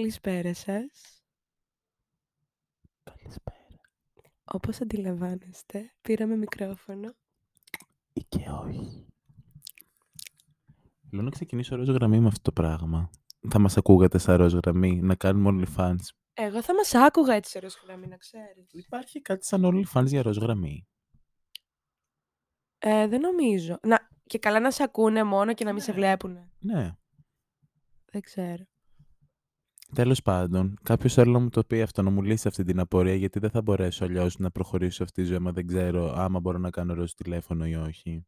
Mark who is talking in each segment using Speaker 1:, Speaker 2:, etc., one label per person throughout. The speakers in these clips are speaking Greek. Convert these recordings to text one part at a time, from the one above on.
Speaker 1: Καλησπέρα σας.
Speaker 2: Καλησπέρα.
Speaker 1: Όπως αντιλαμβάνεστε, πήραμε μικρόφωνο.
Speaker 2: Ή και όχι. Λέω να ξεκινήσω ροζ γραμμή με αυτό το πράγμα. Θα μας ακούγατε σαν ροζ γραμμή, να κάνουμε OnlyFans.
Speaker 1: Εγώ θα μας άκουγα έτσι σε ροζ γραμμή, να ξέρεις.
Speaker 2: Υπάρχει κάτι σαν OnlyFans για ροζ γραμμή;
Speaker 1: Ε, δεν νομίζω. Να, και καλά να σε ακούνε μόνο και να μην σε
Speaker 2: Ναι.
Speaker 1: βλέπουνε.
Speaker 2: Ναι.
Speaker 1: Δεν ξέρω.
Speaker 2: Τέλος πάντων, κάποιος θέλω να μου το πει αυτό, να μου λύσει αυτή την απορία, γιατί δεν θα μπορέσω αλλιώς να προχωρήσω αυτή τη ζωή, άμα δεν ξέρω άμα μπορώ να κάνω ροζ τηλέφωνο ή όχι.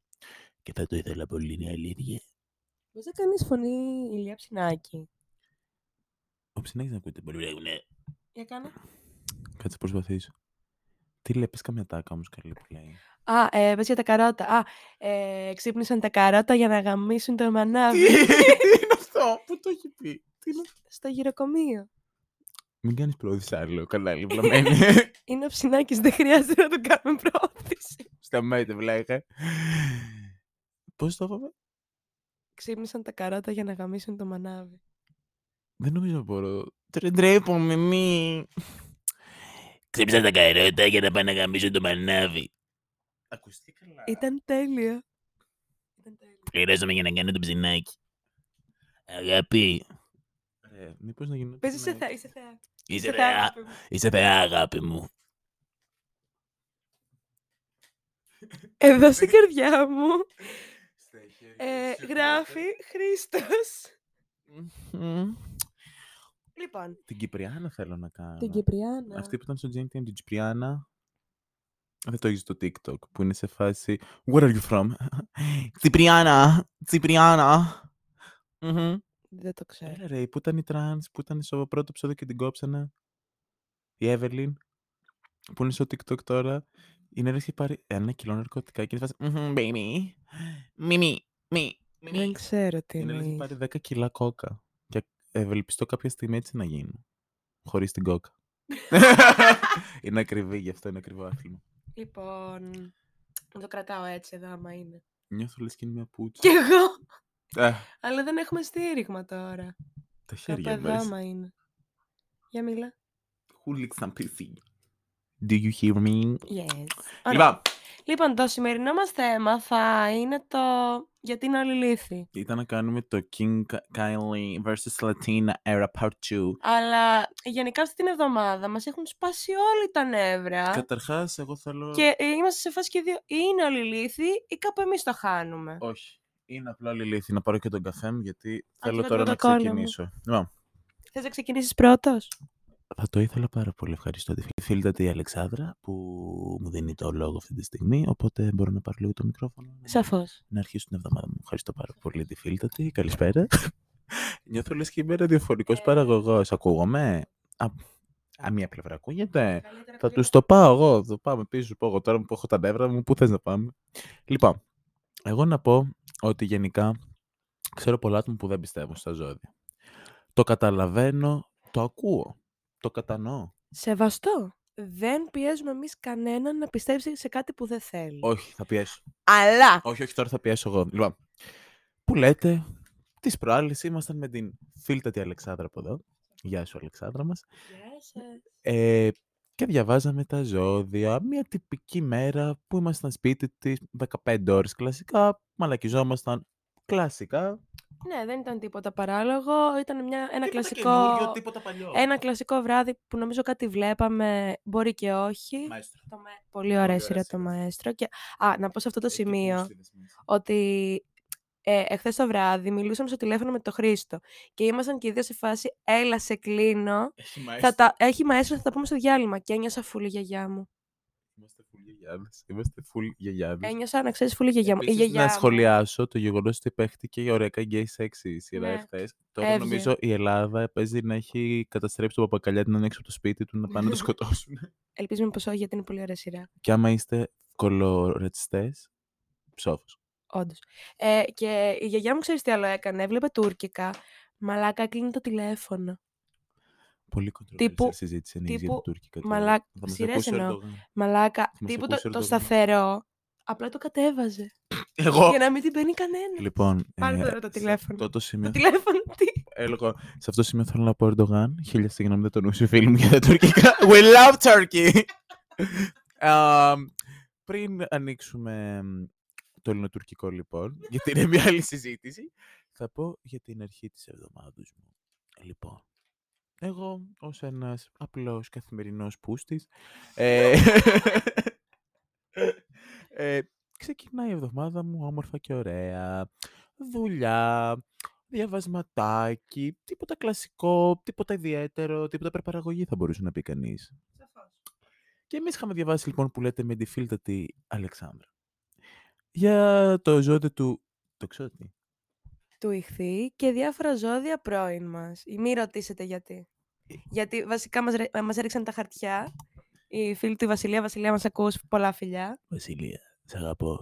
Speaker 2: Και θα το ήθελα πολύ, είναι αλήθεια.
Speaker 1: Μπορείς να κάνεις φωνή ηλιά ψινάκι.
Speaker 2: Ο ψινάκης να ακούτε πολύ ωραία, ναι.
Speaker 1: Για κάνε.
Speaker 2: Κάτσε να προσπαθήσω. Τι λέει, πες καμιά τάκα όμως καλή που λέει.
Speaker 1: Α, ε, πες για τα καρότα. Α, ε, ξύπνησαν τα καρότα για να γαμίσουν το μανάβι.
Speaker 2: είναι αυτό, πού το έχει πει; Τι είναι αυτό.
Speaker 1: Στο γυροκομείο.
Speaker 2: Μην κάνεις πρόοδηση άλλο, καλά, λιβλαμένη.
Speaker 1: Είναι ο ψινάκης, δεν χρειάζεται να τον κάνουμε πρόθεση.
Speaker 2: Σταμάτε, βλάκα. Πώς το είπαμε;
Speaker 1: Ξύπνησαν τα καρότα για να γαμίσουν το μανάβι.
Speaker 2: Δεν νομίζω να μπορώ. Τρε- Ντρέπομαι, μη. Ξύπνησα τα καρότα για να πάνε να γαμίσω το μανάβι. Ακουστεί καλά.
Speaker 1: Ήταν τέλειο. Ήταν τέλειο.
Speaker 2: Πληρώσαμε για να κάνω το ψινάκι. Αγάπη. Ε, μήπως να γίνω
Speaker 1: Πες είσαι
Speaker 2: ψινάκι.
Speaker 1: θεά, είσαι θεά.
Speaker 2: Είσαι
Speaker 1: θεά,
Speaker 2: θεά.
Speaker 1: αγάπη μου.
Speaker 2: Είσαι θεά, αγάπη μου.
Speaker 1: Εδώ στην καρδιά μου ε, γράφει Χρήστος.
Speaker 2: Μμμ.
Speaker 1: Λοιπόν,
Speaker 2: Την Κυπριάνα θέλω να κάνω.
Speaker 1: την Κυπριάνα.
Speaker 2: Αυτή που ήταν στο GNTM, την Κυπριάνα. Δεν το έχεις στο TikTok, που είναι σε φάση Where are you from? Κυπριάνα! Κυπριάνα! Μμμ.
Speaker 1: Δεν το ξέρω.
Speaker 2: Έλα ρε, που ήταν η τρανς, που ήταν στο πρώτο επεισόδιο και την κόψανε. Η Εύελιν, που είναι στο TikTok τώρα. Είναι ρε, έχει πάρει ένα κιλό ναρκωτικά και είναι σε φάση «Μμμ, baby, μιμι, μι,
Speaker 1: Δεν
Speaker 2: μιμι».
Speaker 1: ξέρω τι
Speaker 2: Είναι λες, έχει
Speaker 1: εννοείς.
Speaker 2: πάρει 10 κιλά κόκα. Και ευελπιστώ κάποια στιγμή έτσι να γίνω. Χωρίς την κόκα. είναι ακριβή, γι' αυτό είναι ακριβό άθλημα.
Speaker 1: Λοιπόν, να το κρατάω έτσι εδώ άμα είναι.
Speaker 2: Νιώθω λες και είναι μια
Speaker 1: Κι
Speaker 2: πουτσα.
Speaker 1: εγώ.
Speaker 2: Ε,
Speaker 1: Αλλά δεν έχουμε στήριγμα τώρα.
Speaker 2: τα
Speaker 1: Κάπου
Speaker 2: χέρια
Speaker 1: εδώ
Speaker 2: μέσα.
Speaker 1: άμα είναι. Για μίλα.
Speaker 2: Who licks some pussy? Do you hear me?
Speaker 1: Yes. Ωραία.
Speaker 2: Λοιπόν,
Speaker 1: Λοιπόν, το σημερινό μας θέμα θα είναι το γιατί είναι όλοι λύθοι.
Speaker 2: ήταν να κάνουμε το King Kylie vs. Latina era part 2.
Speaker 1: Αλλά γενικά αυτή την εβδομάδα μας έχουν σπάσει όλοι τα νεύρα.
Speaker 2: Καταρχάς, εγώ θέλω...
Speaker 1: Και ε, είμαστε σε φάση και δύο. Ή είναι όλοι λύθοι ή κάπου εμείς το χάνουμε.
Speaker 2: Όχι. Είναι απλά όλη λύθη. Να πάρω και τον καφέ μου, γιατί
Speaker 1: και
Speaker 2: θέλω
Speaker 1: εγώ
Speaker 2: τώρα
Speaker 1: το
Speaker 2: να
Speaker 1: κόλλα μου.
Speaker 2: ξεκινήσω. Λοιπόν,
Speaker 1: Θες να ξεκινήσεις πρώτος;
Speaker 2: θα το ήθελα πάρα πολύ. Ευχαριστώ τη φίλη η Αλεξάνδρα που μου δίνει το λόγο αυτή τη στιγμή. Οπότε μπορώ να πάρω λίγο το μικρόφωνο. να-
Speaker 1: Σαφώς.
Speaker 2: Να αρχίσω την εβδομάδα μου. Ευχαριστώ πάρα πολύ τη φίλη Καλησπέρα. Νιώθω λες και είμαι ραδιοφωνικός
Speaker 1: Ε.
Speaker 2: παραγωγός. Ακούγομαι. Α, α, μία πλευρά ακούγεται. Θα τους το πάω εγώ. Θα πάμε πίσω σου πω εγώ τώρα που έχω τα νεύρα μου. Πού θες να πάμε. Λοιπόν, εγώ να πω ότι γενικά ξέρω πολλά άτομα που δεν πιστεύουν στα ζώδια. Το καταλαβαίνω, το ακούω, το κατανοώ.
Speaker 1: Σεβαστό. Δεν πιέζουμε εμείς κανέναν να πιστέψει σε κάτι που δεν θέλει.
Speaker 2: Όχι, θα πιέσω.
Speaker 1: Αλλά.
Speaker 2: Όχι, όχι, τώρα θα πιέσω εγώ. Λοιπόν, που λέτε, τις προάλλες ήμασταν με την φίλτατη Αλεξάνδρα από εδώ. Γεια σου Αλεξάνδρα μας. Ε, και διαβάζαμε τα ζώδια. Μια τυπική μέρα που ήμασταν σπίτι της 15 ώρες κλασικά. Μαλακιζόμασταν κλασικά.
Speaker 1: Ναι, δεν ήταν τίποτα παράλογο. Ήταν μια, ένα,
Speaker 2: Τίποτα
Speaker 1: κλασικό,
Speaker 2: καινούριο, τίποτα παλιό.
Speaker 1: ένα κλασικό βράδυ που νομίζω κάτι βλέπαμε. Μπορεί και όχι.
Speaker 2: Μαέστρο.
Speaker 1: Το με... Πολύ ωραία
Speaker 2: ωραία
Speaker 1: σειρά το
Speaker 2: σειρά.
Speaker 1: Μαέστρο. Και... Α, να πω σε αυτό το
Speaker 2: Ε, και
Speaker 1: σημείο
Speaker 2: πώς είδες μέσα.
Speaker 1: ότι ε, εχθές το βράδυ μιλούσαμε στο τηλέφωνο με τον Χρήστο και ήμασταν και οι δύο σε φάση έλα σε κλείνω.
Speaker 2: Έχει
Speaker 1: Θα
Speaker 2: μαέστρο.
Speaker 1: τα... Έχει Μαέστρο, θα τα πούμε στο διάλειμμα. Και ένιωσα φούλη γιαγιά μου.
Speaker 2: Είμαστε full γιαγιάδες. Είμαστε full γιαγιάδες.
Speaker 1: Ένιωσα να ξέρεις φούλη γιαγιά μου. Η
Speaker 2: Επίσης,
Speaker 1: γιαγιά
Speaker 2: να
Speaker 1: μου-
Speaker 2: σχολιάσω το γεγονός ότι παίχτηκε η ωραία γκέι σεξι σειρά
Speaker 1: Ναι.
Speaker 2: εχθές. Τώρα
Speaker 1: Έβγε.
Speaker 2: νομίζω η Ελλάδα παίζει να έχει καταστρέψει τον Παπακαλιάτη να είναι έξω από το σπίτι του να πάνε να το σκοτώσουν.
Speaker 1: Ελπίζουμε πως όχι, γιατί είναι πολύ ωραία σειρά.
Speaker 2: και άμα είστε κολορατσιστές, ψόφος.
Speaker 1: Όντως. Ε, και η γιαγιά μου ξέρεις τι άλλο έκανε. Έβλεπε τουρκικά. Μαλάκα κλείνει το τηλέφωνο.
Speaker 2: Πολύ controversial
Speaker 1: Τύπου-
Speaker 2: συζήτηση ανοίγει για
Speaker 1: τύπου
Speaker 2: τα τουρκικά. τώρα.
Speaker 1: μαλά-
Speaker 2: Θα μας
Speaker 1: σειρές
Speaker 2: ακούσει ο
Speaker 1: εννοώ.
Speaker 2: Ερντογάν.
Speaker 1: Μαλάκα.
Speaker 2: μας
Speaker 1: Τύπου
Speaker 2: ακούσει
Speaker 1: το,
Speaker 2: ο
Speaker 1: το
Speaker 2: Ερντογάν.
Speaker 1: σταθερό. Απλά το κατέβαζε.
Speaker 2: Εγώ.
Speaker 1: Για να μην την παίρνει κανένα.
Speaker 2: Λοιπόν,
Speaker 1: Πάρε
Speaker 2: ε,
Speaker 1: τώρα το
Speaker 2: σε
Speaker 1: τηλέφωνο.
Speaker 2: Αυτό το σημείο.
Speaker 1: Το τηλέφωνο τι;
Speaker 2: Ε, λοιπόν, σε αυτό το σημείο θέλω να πω Ερντογάν. Χίλια συγγνώμη, δεν τον ούσε φίλοι μου για τα τουρκικά. We love Turkey! Α, πριν ανοίξουμε μ, το ελληνοτουρκικό λοιπόν, γιατί είναι μια άλλη συζήτηση, θα πω για την αρχή της εβδομάδας μου. Λοιπόν, εγώ ως ένας απλός καθημερινός πούστης, ε, ε, ξεκινάει η εβδομάδα μου όμορφα και ωραία. Δουλειά, διαβασματάκι, τίποτα κλασικό, τίποτα ιδιαίτερο, τίποτα προπαραγωγή θα μπορούσε να πει κανείς. Και εμείς είχαμε διαβάσει λοιπόν που λέτε με τη φίλτατη Αλεξάνδρα. Για το ζώδιο του τοξότη.
Speaker 1: Του ηχθεί και διάφορα ζώδια πρώην μας. Ή Μη ρωτήσετε γιατί. Γιατί βασικά μας, ρέ- μας έριξαν τα χαρτιά. Η φίλη του η Βασιλεία, Βασιλεία μας ακούς πολλά φιλιά.
Speaker 2: Βασιλεία, σ' αγαπώ.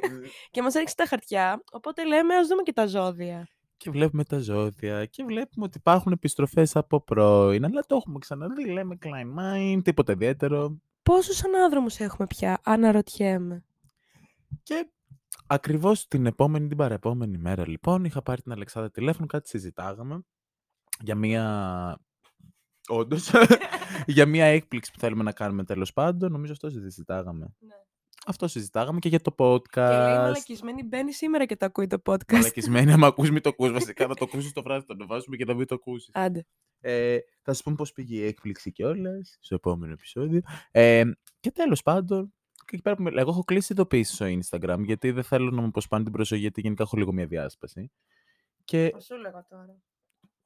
Speaker 1: Και μας έριξε τα χαρτιά, οπότε λέμε ας δούμε και τα ζώδια.
Speaker 2: και βλέπουμε τα ζώδια και βλέπουμε ότι υπάρχουν επιστροφές από πρώην, αλλά το έχουμε ξαναδεί, λέμε Klein Mind, τίποτα ιδιαίτερο.
Speaker 1: Πόσους ανάδρομους έχουμε πια, αναρωτιέμαι.
Speaker 2: Και ακριβώς την επόμενη, την παρεπόμενη μέρα λοιπόν, είχα πάρει την Αλεξάνδρα τηλέφωνο, κάτι συζητάγαμε για μία... Όντως, για μία έκπληξη που θέλουμε να κάνουμε τέλος πάντων. Νομίζω αυτό συζητάγαμε.
Speaker 1: Ναι.
Speaker 2: Αυτό συζητάγαμε και για το podcast.
Speaker 1: Και λέει μαλακισμένη μπαίνει σήμερα και το ακούει το podcast.
Speaker 2: Μαλακισμένη, άμα ακούς μην το ακούς. Βασικά να το ακούσεις το βράδυ, το ανεβάσουμε και να μην το ακούσεις.
Speaker 1: Άντε.
Speaker 2: Ε, θα σου πούμε πώς πήγε η έκπληξη κιόλας στο επόμενο επεισόδιο. Ε, και τέλος πάντων, και εκεί πέρα που με- εγώ έχω κλείσει ειδοποίηση στο Instagram, γιατί δεν θέλω να μου αποσπάνε την προσοχή, γιατί γενικά έχω λίγο μια διάσπαση. Και
Speaker 1: Θα σου λέγα τώρα.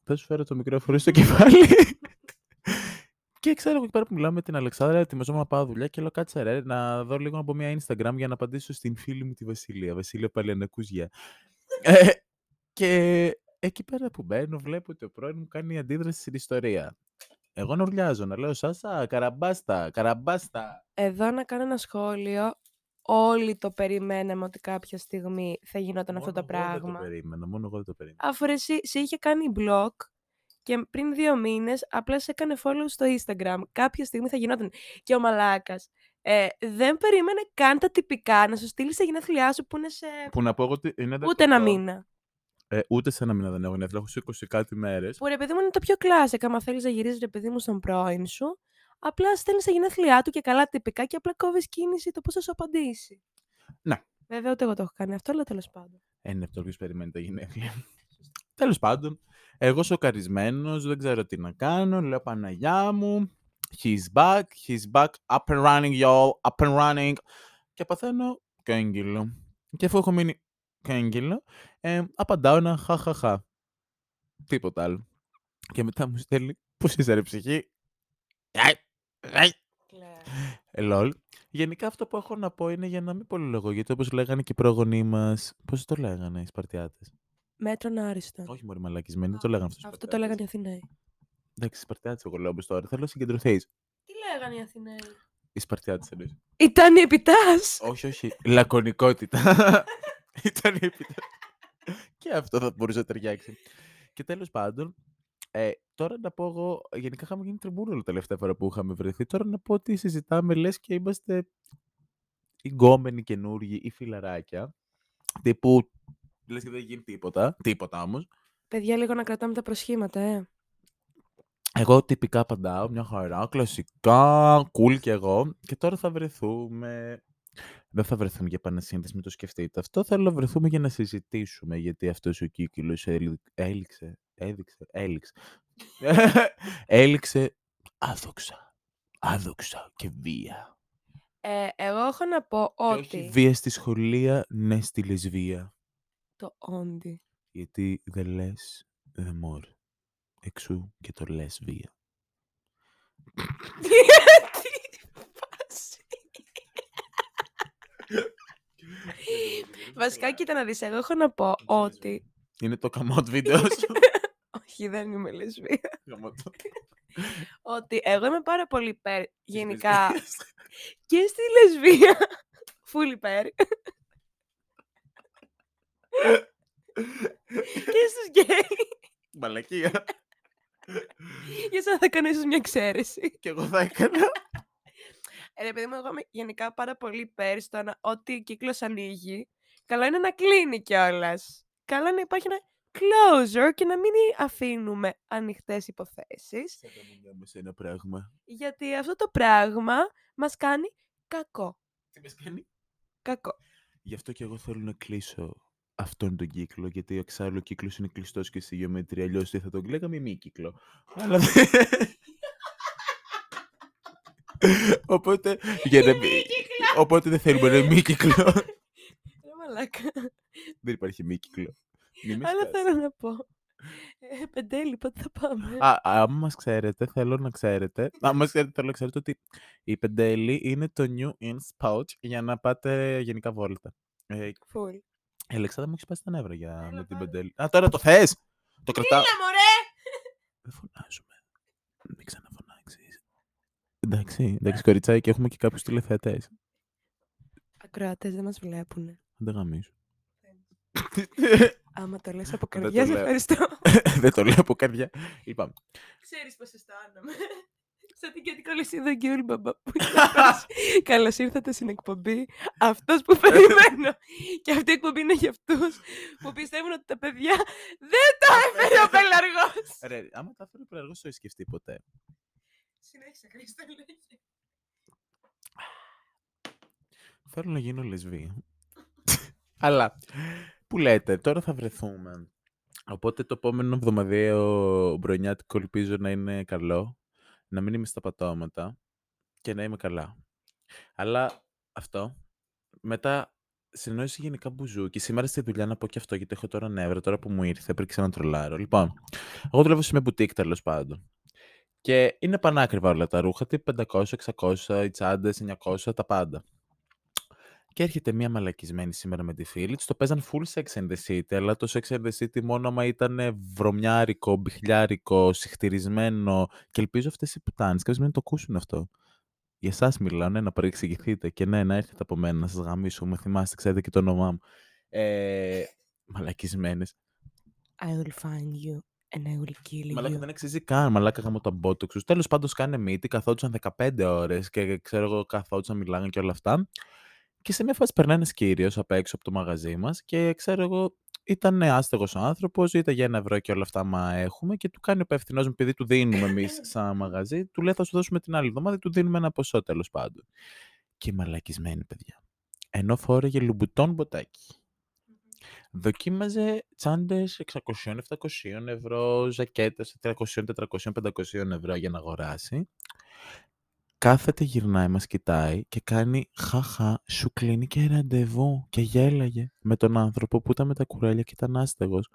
Speaker 2: θα σου φέρω το μικρόφωνο στο κεφάλι. και ξέρω εγώ εκεί πέρα που μιλάω με την Αλεξάνδρα, ετοιμαζόμουν να πάω δουλειά και λέω κάτσε ρε, να δω λίγο από μια Instagram για να απαντήσω στην φίλη μου τη Βασιλεία. Βασίλεια Παλαιανακούς, γεια. Ε, και εκεί πέρα που μπαίνω, βλέπω ότι ο πρώην μου κάνει αντίδραση στην ιστορία. Εγώ να ουρλιάζω, να λέω Σάσα, καραμπάστα, καραμπάστα.
Speaker 1: Εδώ να κάνω ένα σχόλιο. Όλοι το περιμέναμε ότι κάποια στιγμή θα γινόταν αυτό το
Speaker 2: Μόνο εγώ δεν
Speaker 1: πράγμα.
Speaker 2: το περίμενα, μόνο εγώ δεν το περίμενα.
Speaker 1: Αφού ρε εσύ σε είχε κάνει blog και πριν δύο μήνες απλά σε έκανε follow στο Instagram. Κάποια στιγμή θα γινόταν. Και ο Μαλάκας ε, δεν περίμενε καν τα τυπικά να σου στείλει σε γενέθλιά σου που είναι σε
Speaker 2: Που να πω εγώ ότι είναι
Speaker 1: ούτε ένα
Speaker 2: 18.
Speaker 1: μήνα.
Speaker 2: Ε, ούτε σε ένα μήνα δεν έχω γενέθλια, έχω σε 20 κάτι μέρες.
Speaker 1: Που ρε παιδί μου είναι το πιο classic. Άμα θέλεις να γυρίζει ρε παιδί μου στον πρώην σου, απλά στέλνεις σε γενέθλιά του και καλά τυπικά και απλά κόβεις κίνηση το πώς θα σου απαντήσει.
Speaker 2: Ναι.
Speaker 1: Βέβαια, ούτε εγώ το έχω κάνει αυτό, αλλά τέλος πάντων.
Speaker 2: Ε, είναι αυτό που περιμένει τα γενέθλια. Τέλος πάντων, εγώ σοκαρισμένος, δεν ξέρω τι να κάνω. Λέω Παναγιά μου. He's back, he's back, up and running, y'all, up and running. Και παθαίνω καίγγυλο. Και αφού έχω μείνει καίγγυλο, ε, απαντάω ένα χαχαχα. Τίποτα άλλο. Και μετά μου στέλνει, πώς είσαι ρε ψυχή; Αι, αι. Ε, λολ. Γενικά αυτό που έχω να πω είναι για να μην πολυλογώ, γιατί όπως λέγανε και οι πρόγονοί μας, πώς το λέγανε οι Σπαρτιάτες;
Speaker 1: Μέτρον άριστο.
Speaker 2: Όχι μωρή μαλακισμένοι, δεν το λέγανε αυτός. οι
Speaker 1: Αυτό το λέγανε οι Αθηναίοι.
Speaker 2: Εντάξει, οι Σπαρτιάτες εγώ λέω όπως τώρα. Θέλω να συγκεντρωθείς.
Speaker 1: Τι λέγανε οι Αθηναίοι;
Speaker 2: Οι Σπαρτιάτες εννοείς.
Speaker 1: Ήταν η επιτάς.
Speaker 2: όχι, όχι. Λακωνικότητα. Ήταν η επιτά. Και αυτό θα μπορούσε να ταιριάξει. Και τέλος πάντων, ε, τώρα να πω εγώ, γενικά είχαμε γίνει τριμπούνολο τελευταία φορά που είχαμε βρεθεί. Τώρα να πω ότι συζητάμε λες και είμαστε οι γκόμενοι καινούργοι ή φιλαράκια. Τύπου, λες και δεν γίνει τίποτα. Τίποτα όμως.
Speaker 1: Παιδιά, λίγο να κρατάμε τα προσχήματα, ε.
Speaker 2: Εγώ τυπικά απαντάω, μια χαρά, κλασικά, cool κι εγώ. Και τώρα θα βρεθούμε. Δεν θα βρεθούμε για επανασύνδεση, μην το σκεφτείτε. Αυτό θέλω να βρεθούμε για να συζητήσουμε, γιατί αυτός ο κύκλος έλη- έληξε, έδειξε, έληξε. έληξε άδοξα, άδοξα και βία.
Speaker 1: ε. Εγώ έχω να πω
Speaker 2: Και όχι
Speaker 1: ότι.
Speaker 2: βία στη σχολεία, ναι στη λεσβία.
Speaker 1: Το όντι.
Speaker 2: Γιατί δεν λες, δεν μωρ. Εξού και το λες βία.
Speaker 1: Τι φάση. Βασικά, κοίτα να δεις, εγώ έχω να πω ότι...
Speaker 2: Είναι το καμότ βίντεο σου.
Speaker 1: Όχι, δεν είμαι λεσβία.
Speaker 2: Καμότ.
Speaker 1: Ότι εγώ είμαι πάρα πολύ υπέρ,
Speaker 2: Της
Speaker 1: γενικά,
Speaker 2: λεσβίας.
Speaker 1: και στη λεσβία. Φουλ υπέρ. και στους γκέι.
Speaker 2: Μαλακία.
Speaker 1: Για σαν θα κάνω ίσως μια εξαίρεση.
Speaker 2: Και εγώ θα έκανα.
Speaker 1: Ε, ρε παιδί μου, εγώ είμαι γενικά πάρα πολύ υπέρ στο να ό,τι κύκλος ανοίγει, Καλό είναι να κλείνει κιόλας. Καλό είναι να υπάρχει ένα closure και να μην αφήνουμε ανοιχτές υποθέσεις.
Speaker 2: σε ένα πράγμα.
Speaker 1: Γιατί αυτό το πράγμα μας κάνει κακό.
Speaker 2: Τι μας κάνει;
Speaker 1: Κακό.
Speaker 2: Γι' αυτό και εγώ θέλω να κλείσω αυτόν τον κύκλο, γιατί εξάλλου ο κύκλος είναι κλειστός και στη γεωμετρία, αλλιώς τι θα τον κλαίγαμε μη κύκλο. Αλλά δεν- Οπότε, για να μην- Οπότε δεν θέλουμε ένα μη κύκλο.
Speaker 1: Ρε μαλάκα.
Speaker 2: δεν υπάρχει μη κύκλο. Μη με
Speaker 1: Αλλά
Speaker 2: σκάσεις.
Speaker 1: θέλω να πω. Ε, πεντέλη, πότε θα πάμε;
Speaker 2: Α, άμα μας ξέρετε, θέλω να ξέρετε, άμα μας ξέρετε, θέλω να ξέρετε ότι η Πεντέλη είναι το new in pouch για να πάτε γενικά βόλτα. Ε,
Speaker 1: Φουλ.
Speaker 2: η Αλεξάνδρα μου έχεις σπάσει τα νεύρα για,
Speaker 1: Έλα,
Speaker 2: με την
Speaker 1: πάρε.
Speaker 2: Πεντέλη. Α, τώρα το θες! Το κρατάω.
Speaker 1: Έλα μωρέ!
Speaker 2: Δεν φωνάζουμε. Μην ξαναφωνάξεις. Εντάξει, εντάξει, κοριτσάκι, έχουμε και κάποιους τηλεθεατές.
Speaker 1: Ακροατές δεν μας βλέπουνε.
Speaker 2: Δεν γαμίσω.
Speaker 1: Άμα το λες από
Speaker 2: Δεν
Speaker 1: καρδιά,
Speaker 2: το
Speaker 1: σε
Speaker 2: λέω.
Speaker 1: ευχαριστώ.
Speaker 2: Δεν το λέω από καρδιά. Λοιπόν,
Speaker 1: Ξέρεις πώς αισθάνομαι. Σαν την Κέτη Κολυσίδο Γκιούλμπαμπα που είχε πέσει. Καλώς ήρθατε στην εκπομπή. Αυτός που περιμένω. Και αυτή η εκπομπή είναι για αυτούς που πιστεύουν ότι τα παιδιά δεν το έφερε ο πελαργός.
Speaker 2: ρε, άμα τα έφερε ο το έχει σκεφτεί ποτέ.
Speaker 1: Συνέχισε, Χρήστο, λέγε.
Speaker 2: Θέλω να γίνω λεσβία. Αλλά, που λέτε, τώρα θα βρεθούμε. Οπότε το επόμενο εβδομαδιαίο μπρονιάτικο ελπίζω να είναι καλό, να μην είμαι στα πατώματα και να είμαι καλά. Αλλά αυτό, μετά συνεννόηση γενικά μπουζούκι. Σήμερα στη δουλειά να πω και αυτό, γιατί έχω τώρα νεύρα, τώρα που μου ήρθε, πριν ξανατρολάρω. Λοιπόν, εγώ δουλεύω σε μια μπουτίκ τέλος πάντων. Και είναι πανάκριβα όλα τα ρούχα, τι 500, 600, οι τσάντες, 900, τα πάντα. Και έρχεται μία μαλακισμένη σήμερα με τη φίλη της. Το παίζαν full Sex and the City, αλλά το Sex and the City μόνο άμα ήταν βρωμιάρικο, μπιχλιάρικο, συχτηρισμένο. Και ελπίζω αυτές οι πουτάνες κάποιες να το ακούσουν αυτό. Για εσάς μιλάω, ναι, να παρεξηγηθείτε και ναι, να έρθετε από μένα, να σας γαμίσω. Με θυμάστε, ξέρετε και το όνομά μου. Ε, μαλακισμένες.
Speaker 1: I will find you and I will kill
Speaker 2: Μαλάκα
Speaker 1: you.
Speaker 2: δεν αξίζει καν. Μαλάκα γάμο τα μπότοξους. Τέλος πάντων κάνε μύτη, καθόντουσαν 15 ώρες και ξέρω εγώ καθόντουσαν, μιλάγαν και όλα αυτά. Και σε μια φάση περνάει ένας κύριος απ' έξω από το μαγαζί μας και ξέρω εγώ ήταν άστεγος ο άνθρωπος, ήταν για ένα ευρώ και όλα αυτά μα έχουμε και του κάνει ο υπεύθυνος μου, επειδή του δίνουμε εμείς σαν μαγαζί, του λέει θα σου δώσουμε την άλλη εβδομάδα, του δίνουμε ένα ποσό τέλος πάντων. Και μαλακισμένη παιδιά. Ενώ φόρεγε λουμπουτόν μποτάκι. Δοκίμαζε τσάντες 600-700 ευρώ, ζακέτες 300, 400, 500 ευρώ για να αγοράσει. Κάθεται, γυρνάει, μας κοιτάει και κάνει χαχα, σου κλείνει και ραντεβού και γέλαγε με τον άνθρωπο που ήταν με τα κουρέλια και ήταν άστεγος.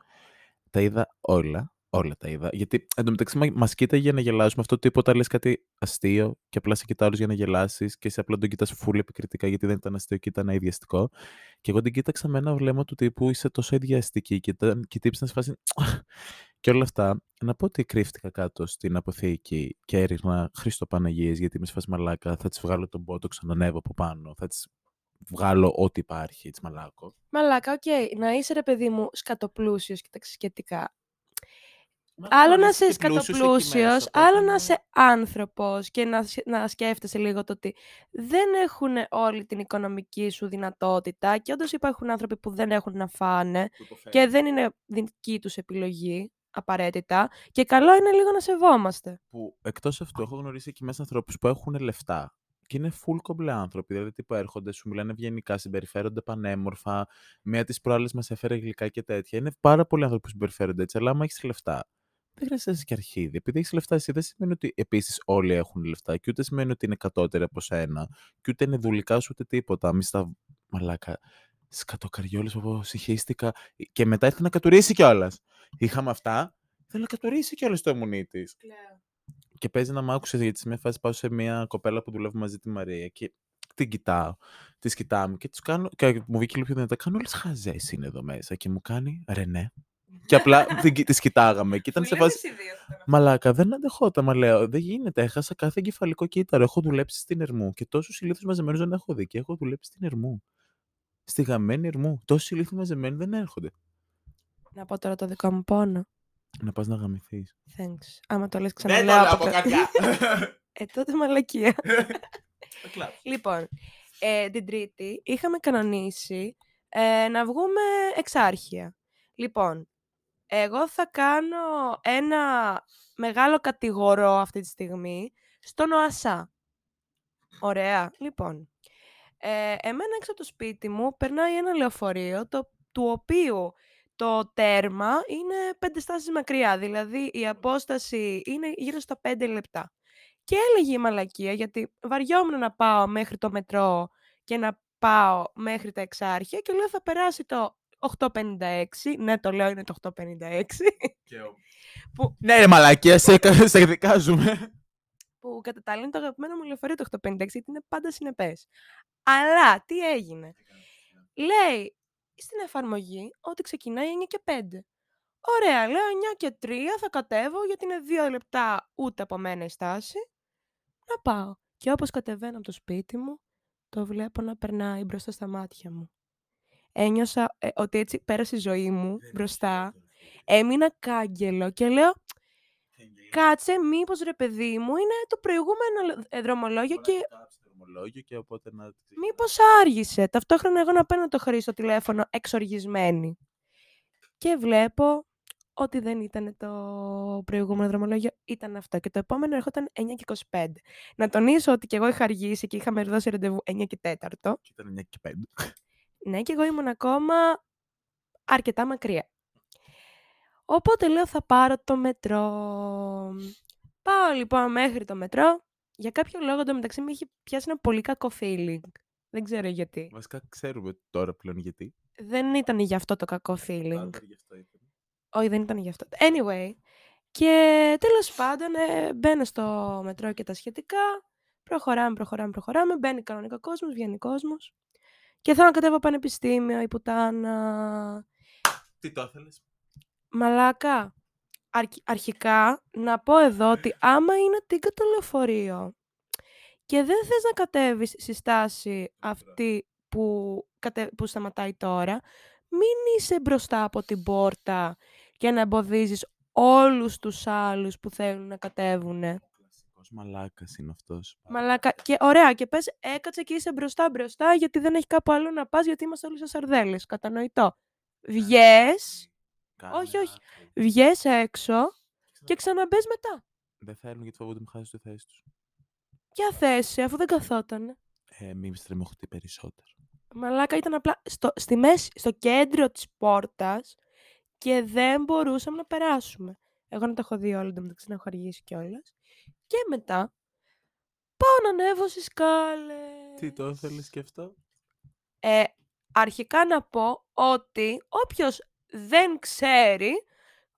Speaker 2: Τα είδα όλα, όλα τα είδα. Γιατί εντωμεταξύ μα μας κοίταγε να γελάσουμε αυτό τίποτα, λες κάτι αστείο και απλά σε κοιτά άλλος για να γελάσεις και σε απλά τον κοιτάς φουλ επικριτικά γιατί δεν ήταν αστείο και ήταν αειδιαστικό. Και εγώ την κοίταξα με ένα βλέμμα του τύπου είσαι τόσο ιδιαστική και, ήταν, και τύψη να σε φάση και όλα αυτά. Να πω ότι κρύφτηκα κάτω στην αποθήκη και έριχνα Χρήστο Παναγίες γιατί είμαι σε φάση μαλάκα, θα της βγάλω τον πότο, ξανανεύω από πάνω, θα της βγάλω ό,τι υπάρχει, έτσι μαλάκο.
Speaker 1: Μαλάκα, οκ, να είσαι ρε παιδί μου σκατοπλούσιος και τα σχετικά. Άλλο να είσαι σκατοπλούσιος, άλλο να είσαι άνθρωπος και να, σ- να σκέφτεσαι λίγο το ότι δεν έχουν όλη την οικονομική σου δυνατότητα και όντως υπάρχουν άνθρωποι που δεν έχουν να φάνε και δεν είναι δική τους επιλογή απαραίτητα και καλό είναι λίγο να σεβόμαστε.
Speaker 2: Που εκτός αυτού έχω γνωρίσει εκεί μέσα ανθρώπους που έχουν λεφτά και είναι full κομπλέ άνθρωποι, δηλαδή τύπου έρχονται, σου μιλάνε ευγενικά, συμπεριφέρονται πανέμορφα. Μία τη προάλλες μας έφερε γλυκά και τέτοια. Είναι πάρα πολλοί άνθρωποι που συμπεριφέρονται έτσι, αλλά άμα έχεις λεφτά, δεν χρειάζεται να είσαι και αρχίδι. Επειδή έχεις λεφτά, εσύ δεν σημαίνει ότι επίσης όλοι έχουν λεφτά και ούτε σημαίνει ότι είναι κατώτεροι από σένα και ούτε είναι δουλικά σου ούτε τίποτα. Μη στα μαλάκα. Σκατοκαριόλες που συγχύστηκα. Και μετά ήρθε να κατουρίσει κιόλας. Είχαμε αυτά. Θέλω να κατουρίσει κιόλας το αιμονί της. Και παίζει να μ' άκουσες γιατί σε μια φάση πάω σε μια κοπέλα που δουλεύει μαζί τη Μαρία και την κοιτάω. Της κοιτάμε και, τους κάνω, και μου βγήκε λίγο πιο δυνατά. Κάνω όλες χαζές είναι εδώ μέσα. Και μου κάνει Ρενέ. Και απλά τη κοιτάγαμε. Και ήταν σε φάση. Μαλάκα, δεν αντεχόταν. Μα λέω, δεν γίνεται. Έχασα κάθε εγκεφαλικό κύτταρο. Έχω δουλέψει στην Ερμού. Και τόσους ηλίθους μαζεμένους δεν έχω δει. Και έχω δουλέψει στην Ερμού. Στη γαμμένη Ερμού. Τόσοι ηλίθοι μαζεμένοι δεν έρχονται.
Speaker 1: Να πω τώρα το δικό μου πόνο.
Speaker 2: Να πας να γαμηθείς.
Speaker 1: Thanks. Άμα το λες ξαναλέω από κα-
Speaker 2: καρδιά.
Speaker 1: Ε, τότε μαλακία.
Speaker 2: Θα κλάψω.
Speaker 1: Λοιπόν, ε, την Τρίτη είχαμε κανονίσει Ε, να βγούμε εξάρχεια. Λοιπόν, εγώ θα κάνω ένα μεγάλο κατηγορό αυτή τη στιγμή στον ΟΑΣΑ. Ωραία. Λοιπόν, ε, εμένα έξω από το σπίτι μου περνάει ένα λεωφορείο, το, του οποίου το τέρμα είναι πέντε στάσεις μακριά. Δηλαδή, η απόσταση είναι γύρω στα πέντε λεπτά. Και έλεγε η μαλακία, γιατί βαριόμουν να πάω μέχρι το μετρό και να πάω μέχρι τα εξάρχεια και λέω θα περάσει το 8.56. Ναι, το λέω είναι το 8.56.
Speaker 2: που... Ναι, ρε μαλακία, σε, σε εκδικάζουμε.
Speaker 1: Που κατά τα άλλα είναι το αγαπημένο μου λεωφορείο το 8.56, γιατί είναι πάντα συνεπές. Αλλά, τι έγινε; Λέει στην εφαρμογή ότι ξεκινάει 9 και 5. Ωραία, λέω 9 και 3 θα κατέβω γιατί είναι 2 λεπτά ούτε από μένα η στάση. Να πάω. Και όπως κατεβαίνω από το σπίτι μου, το βλέπω να περνάει μπροστά στα μάτια μου. Ένιωσα ε, ότι έτσι πέρασε η ζωή μου μπροστά. Έμεινα κάγκελο και λέω, κάτσε μήπως ρε παιδί μου είναι το προηγούμενο ε, δρομολόγιο και...
Speaker 2: δρομολόγιο και οπότε να...
Speaker 1: Μήπως άργησε. Ταυτόχρονα εγώ να παίρνω το χρήσιμο τηλέφωνο εξοργισμένη. Και βλέπω ότι δεν ήταν το προηγούμενο δρομολόγιο, ήταν αυτό. Και το επόμενο έρχονταν 9 και 25. Να τονίσω ότι και εγώ είχα αργήσει και είχαμε δώσει ραντεβού 9 και 4.
Speaker 2: Και ήταν 9 και 5.
Speaker 1: Ναι, και εγώ ήμουν ακόμα αρκετά μακριά. Οπότε λέω θα πάρω το μετρό. Πάω λοιπόν μέχρι το μετρό. Για κάποιο λόγο το μεταξύ μου έχει πιάσει ένα πολύ κακό feeling. Δεν ξέρω γιατί.
Speaker 2: Βασικά ξέρουμε τώρα πλέον γιατί.
Speaker 1: Δεν ήταν γι' αυτό το κακό feeling.
Speaker 2: Πάντα γι' αυτό ήταν.
Speaker 1: Όχι, δεν ήταν γι' αυτό. Anyway. Και τέλος πάντων ε, μπαίνω στο μετρό και τα σχετικά. Προχωράμε, προχωράμε, προχωράμε. Μπαίνει κανονικά κόσμος, βγαίνει κόσμος. Και θέλω να κατέβω πανεπιστήμιο, η πουτάνα.
Speaker 2: Τι το ήθελες;
Speaker 1: Μαλάκα. αρχικά να πω εδώ ότι άμα είναι τίγκα το λεωφορείο και δεν θες να κατέβεις στη στάση αυτή που, κατε... που σταματάει τώρα, μην είσαι μπροστά από την πόρτα και να εμποδίζεις όλους τους άλλους που θέλουν να κατέβουν.
Speaker 2: Κλασικός μαλάκας είναι αυτός.
Speaker 1: Μαλάκα. Και ωραία, και πες έκατσε και είσαι μπροστά μπροστά γιατί δεν έχει κάπου άλλο να πας γιατί είμαστε όλοι σε σαρδέλες. Κατανοητό. Βγες, όχι, όχι. Βγες έξω και ξαναμπες μετά.
Speaker 2: Δεν θέλουν γιατί φοβούνται μου χάσει τη θέση τους.
Speaker 1: Ποια θέση, αφού δεν καθόταν.
Speaker 2: Ε, μη στριμωχτεί περισσότερο.
Speaker 1: Μαλάκα ήταν απλά στο, στη μέση, στο κέντρο της πόρτας και δεν μπορούσαμε να περάσουμε. Εγώ να τα έχω δει όλα, μεταξύ να έχω αργήσει κιόλας. Και μετά πάω να ανέβω στις σκάλες.
Speaker 2: Τι το ήθελες και αυτό;
Speaker 1: Ε, αρχικά να πω ότι όποιος δεν ξέρει,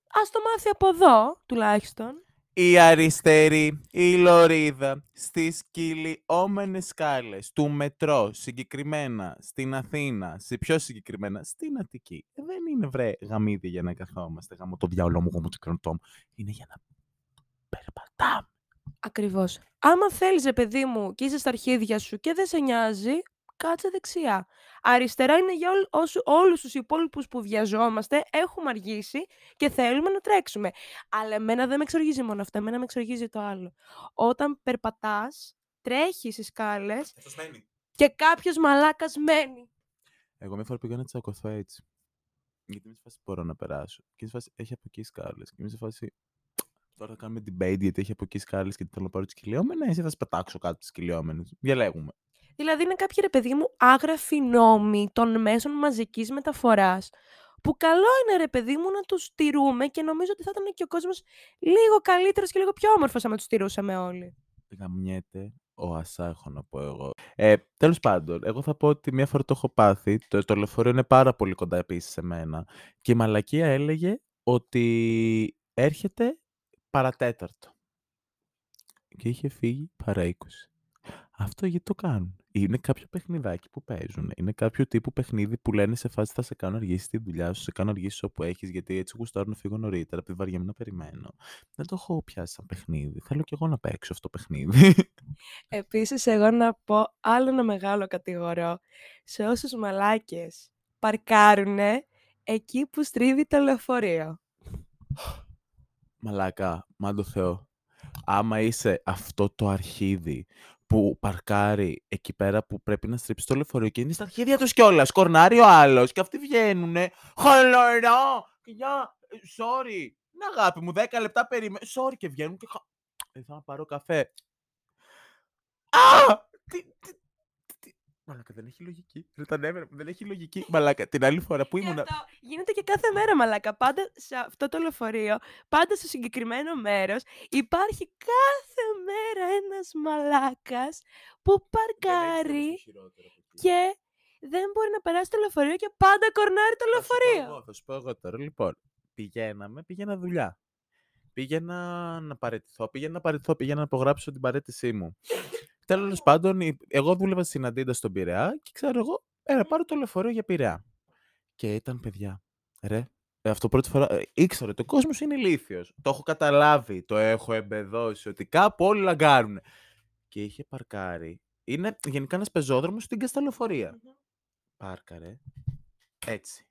Speaker 1: ας το μάθει από εδώ τουλάχιστον.
Speaker 2: Η αριστερή, η λωρίδα, στις κυλιόμενες σκάλες του μετρό, συγκεκριμένα στην Αθήνα, σε πιο συγκεκριμένα στην Αττική. Δεν είναι βρε γαμίδι για να καθόμαστε, γαμώ το διάολό μου, γαμώ το μου. Είναι για να περπατάμε.
Speaker 1: Ακριβώς. Άμα θέλεις, παιδί μου, και είσαι στα αρχίδια σου και δεν σε νοιάζει, κάτσε δεξιά. Αριστερά είναι για όλου, όσου, όλους τους υπόλοιπους που βιαζόμαστε, έχουμε αργήσει και θέλουμε να τρέξουμε. Αλλά εμένα δεν με εξοργίζει μόνο αυτό, εμένα με εξοργίζει το άλλο. Όταν περπατάς, τρέχεις στις σκάλες και κάποιος μαλάκας μένει.
Speaker 2: Εγώ μια φορά πήγα να τσακωθώ έτσι. Γιατί είμαι σε φάση μπορώ να περάσω. Και σε φάση έχει από εκεί σκάλες. Και είμαι σε φάση Τώρα θα κάνουμε debate γιατί έχει από εκεί σκάλες και θέλω να πάρω τι κυλιόμενε. Εσύ θα σπατάξω κάτω τις κυλιόμενες. Διαλέγουμε.
Speaker 1: Δηλαδή είναι κάποιοι ρε παιδί μου άγραφοι νόμοι των μέσων μαζικής μεταφοράς που καλό είναι ρε παιδί μου να τους στηρούμε και νομίζω ότι θα ήταν και ο κόσμος λίγο καλύτερος και λίγο πιο όμορφος άμα τους στηρούσαμε όλοι.
Speaker 2: Γαμιέται ο Ασά έχω να πω εγώ. Ε, τέλος πάντων, εγώ θα πω ότι μία φορά το έχω πάθει, το, το λεωφορείο είναι πάρα πολύ κοντά επίσης σε μένα και η μαλακία έλεγε ότι έρχεται παρατέταρτο. Και είχε φύγει παρά 20. Αυτό γιατί το κάνουν; Είναι κάποιο παιχνιδάκι που παίζουν. Είναι κάποιο τύπου παιχνίδι που λένε σε φάση θα σε κάνω αργήσει τη δουλειά σου, σε κάνω αργήσει όπου έχεις, γιατί έτσι γουστάρω να φύγω νωρίτερα, επειδή βαριέμαι να περιμένω. Δεν το έχω πιάσει σαν παιχνίδι. Θέλω κι εγώ να παίξω αυτό το παιχνίδι.
Speaker 1: Επίσης, εγώ να πω άλλο ένα μεγάλο κατηγορό σε όσους μαλάκες παρκάρουν εκεί που στρίβει το λεωφορείο.
Speaker 2: Μαλάκα, μάντο Θεό. Άμα είσαι αυτό το αρχίδι που παρκάρει εκεί πέρα που πρέπει να στρίψει το λεωφορείο και είναι στα αρχίδια τους κιόλας. Κορνάρει ο άλλος και αυτοί βγαίνουνε. Χαλαρά! Γεια! Ε, sorry! Ναι, αγάπη μου, 10 λεπτά περιμένω. Sorry και βγαίνουν και. Ε, θα πάρω καφέ. Α! Τι, τι, τι, Μαλάκα, δεν έχει λογική. δεν έχει λογική. Μαλάκα, την άλλη φορά που ήμουν.
Speaker 1: γίνεται και κάθε μέρα, μαλάκα. Πάντα σε αυτό το λεωφορείο, πάντα στο συγκεκριμένο μέρος, υπάρχει κάθε μέρα ένας μαλάκας που παρκάρει και δεν μπορεί να περάσει το λεωφορείο και πάντα κορνάρει το λεωφορείο.
Speaker 2: Θα σου πω εγώ τώρα. Λοιπόν, πηγαίναμε, πήγαινα δουλειά. Πήγαινα να παραιτηθώ, πήγαινα να παραιτηθώ, πήγαινα να απογράψω την παρέτησή μου. Τέλος πάντων, εγώ δούλευα στην Αντίντα στον Πειραιά και ξέρω εγώ, έλα πάρω το λεωφορείο για Πειραιά. Και ήταν παιδιά. Ρε, ε, αυτό πρώτη φορά. Ε, ήξερα ότι ο κόσμος είναι ηλίθιος. Το έχω καταλάβει. Το έχω εμπεδώσει ότι κάπου όλοι λαγκάρουν. Και είχε παρκάρει. Είναι γενικά ένας πεζόδρομος στην Κασταλοφορία. Πάρκαρε. Έτσι.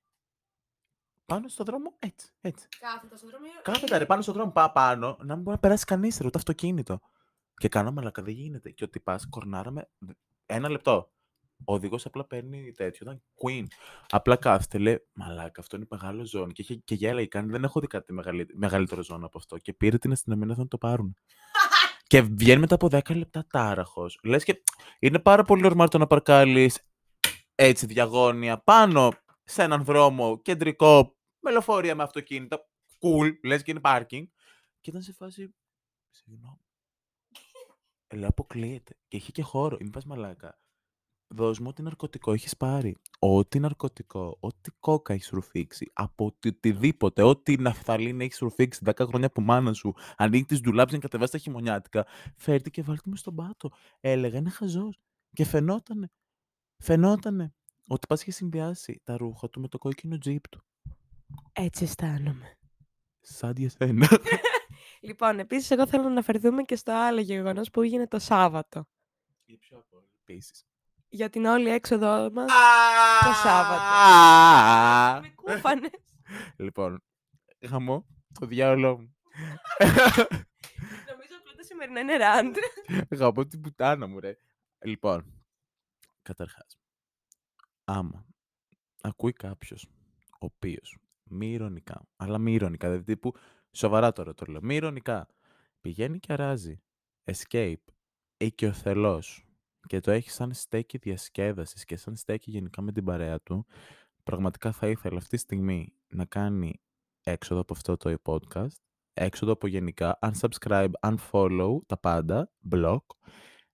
Speaker 2: Πάνω στο δρόμο, έτσι. έτσι.
Speaker 1: Κάθετα στο δρόμο.
Speaker 2: Κάθετα, ρε, πάνω στο δρόμο. Πά, πάνω, να μην μπορεί να περάσει κανείς, ρε, ούτε αυτοκίνητο. Και κάνω μαλακά, δεν γίνεται. Και ότι πα, κορνάραμε. Ένα λεπτό. Ο οδηγός απλά παίρνει τέτοιο. Ήταν queen. Απλά κάθεται, λέει Μαλάκα, αυτό είναι μεγάλο ζώνη. Και, είχε, και γέλαγε κάνει. Δεν έχω δει κάτι μεγαλύτερο ζώνη από αυτό. Και πήρε την αστυνομία να το πάρουν. και βγαίνει μετά από 10 λεπτά τάραχος. Λες και είναι πάρα πολύ ορμάρ το να παρκάλει έτσι διαγώνια πάνω σε έναν δρόμο κεντρικό με λεωφορεία με αυτοκίνητα. Cool, λες και είναι πάρκινγκ. Και ήταν σε φάση. Συγγνώμη. Λέω αποκλείεται. Και είχε και χώρο. Είμαι πας μαλάκα. Δώσ' μου ό,τι ναρκωτικό έχεις πάρει. Ό,τι ναρκωτικό, ό,τι κόκα έχεις ρουφήξει, από οτιδήποτε, ό,τι ναφθαλίνη έχεις ρουφήξει 10 χρόνια από μάνα σου, ανοίγει τις ντουλάπες να κατεβάσεις τα χειμωνιάτικα, φέρτε και βάλτε με στον πάτο. Έλεγα, είναι χαζός. Και φαινότανε. Φαινότανε ότι πας είχε συνδυάσει τα ρούχα του με το κόκκινο τζιπ του.
Speaker 1: Έτσι αισθάνομαι.
Speaker 2: Σαν για σένα.
Speaker 1: λοιπόν, επίσης, εγώ θέλω να αναφερθούμε και στο άλλο γεγονός που έγινε το Σάββατο.
Speaker 2: Για ποιο από επίσης
Speaker 1: για την όλη έξοδο μας το Σάββατο. Με κούφανες.
Speaker 2: Λοιπόν, γαμώ το διάολό μου.
Speaker 1: Νομίζω ότι τα σημερινά είναι ραντ.
Speaker 2: Γαμώ την πουτάνα μου, ρε. Λοιπόν, καταρχάς, άμα ακούει κάποιος ο οποίος μη ηρωνικά, αλλά μη ηρωνικά, δηλαδή τύπου σοβαρά τώρα το λέω, μη ηρωνικά, πηγαίνει και αράζει. Escape, οικειοθελώς, και το έχει σαν στέκι διασκέδασης και σαν στέκι γενικά με την παρέα του, πραγματικά θα ήθελα αυτή τη στιγμή να κάνει έξοδο από αυτό το podcast, έξοδο από γενικά, unsubscribe, unfollow, τα πάντα, block.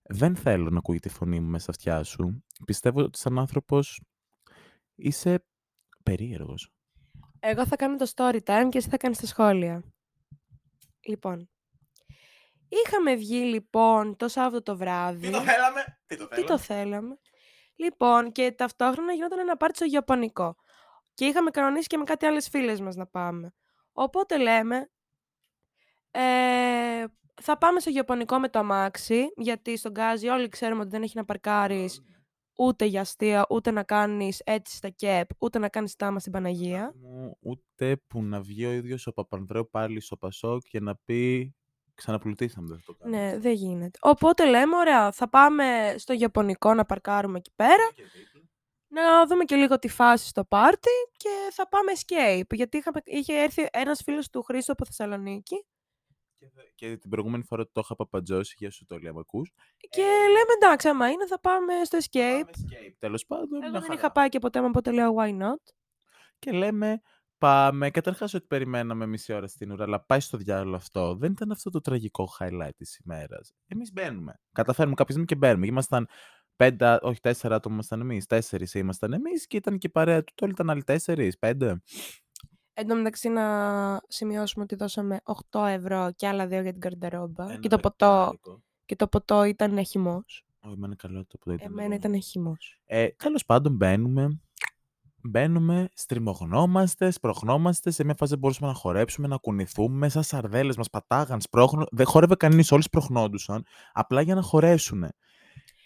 Speaker 2: Δεν θέλω να ακούει τη φωνή μου μέσα αυτιά σου. Πιστεύω ότι σαν άνθρωπος είσαι περίεργος.
Speaker 1: Εγώ θα κάνω το story time και εσύ θα κάνεις τα σχόλια. Λοιπόν, Είχαμε βγει λοιπόν το Σάββατο το βράδυ.
Speaker 2: Τι το θέλαμε. Τι το θέλαμε.
Speaker 1: Τι το θέλαμε. Λοιπόν, και ταυτόχρονα γινόταν ένα πάρτι στο Ιαπωνικό. Και είχαμε κανονίσει και με κάτι άλλες φίλες μας να πάμε. Οπότε λέμε, ε, θα πάμε στο Ιαπωνικό με το αμάξι, γιατί στον Γκάζι όλοι ξέρουμε ότι δεν έχει να παρκάρεις ούτε για αστεία, ούτε να κάνεις έτσι στα ΚΕΠ, ούτε να κάνεις τάμα στην Παναγία.
Speaker 2: Ούτε που να βγει ο ίδιος ο Παπανδρέου πάλι στο Πασόκ και να πει Ξαναπλουτίσαμε, δεν το κάνουμε.
Speaker 1: Ναι, δεν γίνεται. Οπότε λέμε, ωραία, θα πάμε στο Ιαπωνικό να παρκάρουμε εκεί πέρα. Να δούμε και λίγο τη φάση στο πάρτι και θα πάμε escape. Γιατί είχα, είχε έρθει ένας φίλος του Χρήστο από Θεσσαλονίκη.
Speaker 2: Και, και την προηγούμενη φορά το είχα παπατζώσει, για σου το λέω, ακούς.
Speaker 1: Και ε... λέμε, εντάξει, άμα είναι, θα πάμε στο escape.
Speaker 2: Πάμε escape, τέλος πάντων.
Speaker 1: Εγώ δεν είχα πάει και ποτέ, οπότε λέω, why not;
Speaker 2: Και λέμε, Πάμε. Καταρχάς, ότι περιμέναμε μισή ώρα στην ουρά, αλλά πάει στο διάλογο αυτό. Δεν ήταν αυτό το τραγικό highlight της ημέρας. Εμείς μπαίνουμε. Καταφέρουμε κάποια στιγμή και μπαίνουμε. Ήμασταν πέντε, όχι τέσσερα άτομα ήμασταν εμείς. Τέσσερις ήμασταν εμείς και ήταν και η παρέα του. Όλοι ήταν άλλοι τέσσερις, πέντε.
Speaker 1: Εν τω μεταξύ, να σημειώσουμε ότι δώσαμε 8 ευρώ και άλλα δύο για την καρντερόμπα. Και το, ποτό, και το ποτό ήταν χυμός.
Speaker 2: Όχι, εμένα καλό το ποτό
Speaker 1: ήταν. Εμένα ήταν χυμός.
Speaker 2: Ε, Τέλος πάντων, μπαίνουμε μπαίνουμε, στριμωγνόμαστε, σπροχνόμαστε. Σε μια φάση μπορούσαμε να χορέψουμε, να κουνηθούμε. Σαν σαρδέλες μας πατάγαν, σπρώχνουν. Δεν χόρευε κανείς, όλοι σπροχνόντουσαν. Απλά για να χωρέσουν.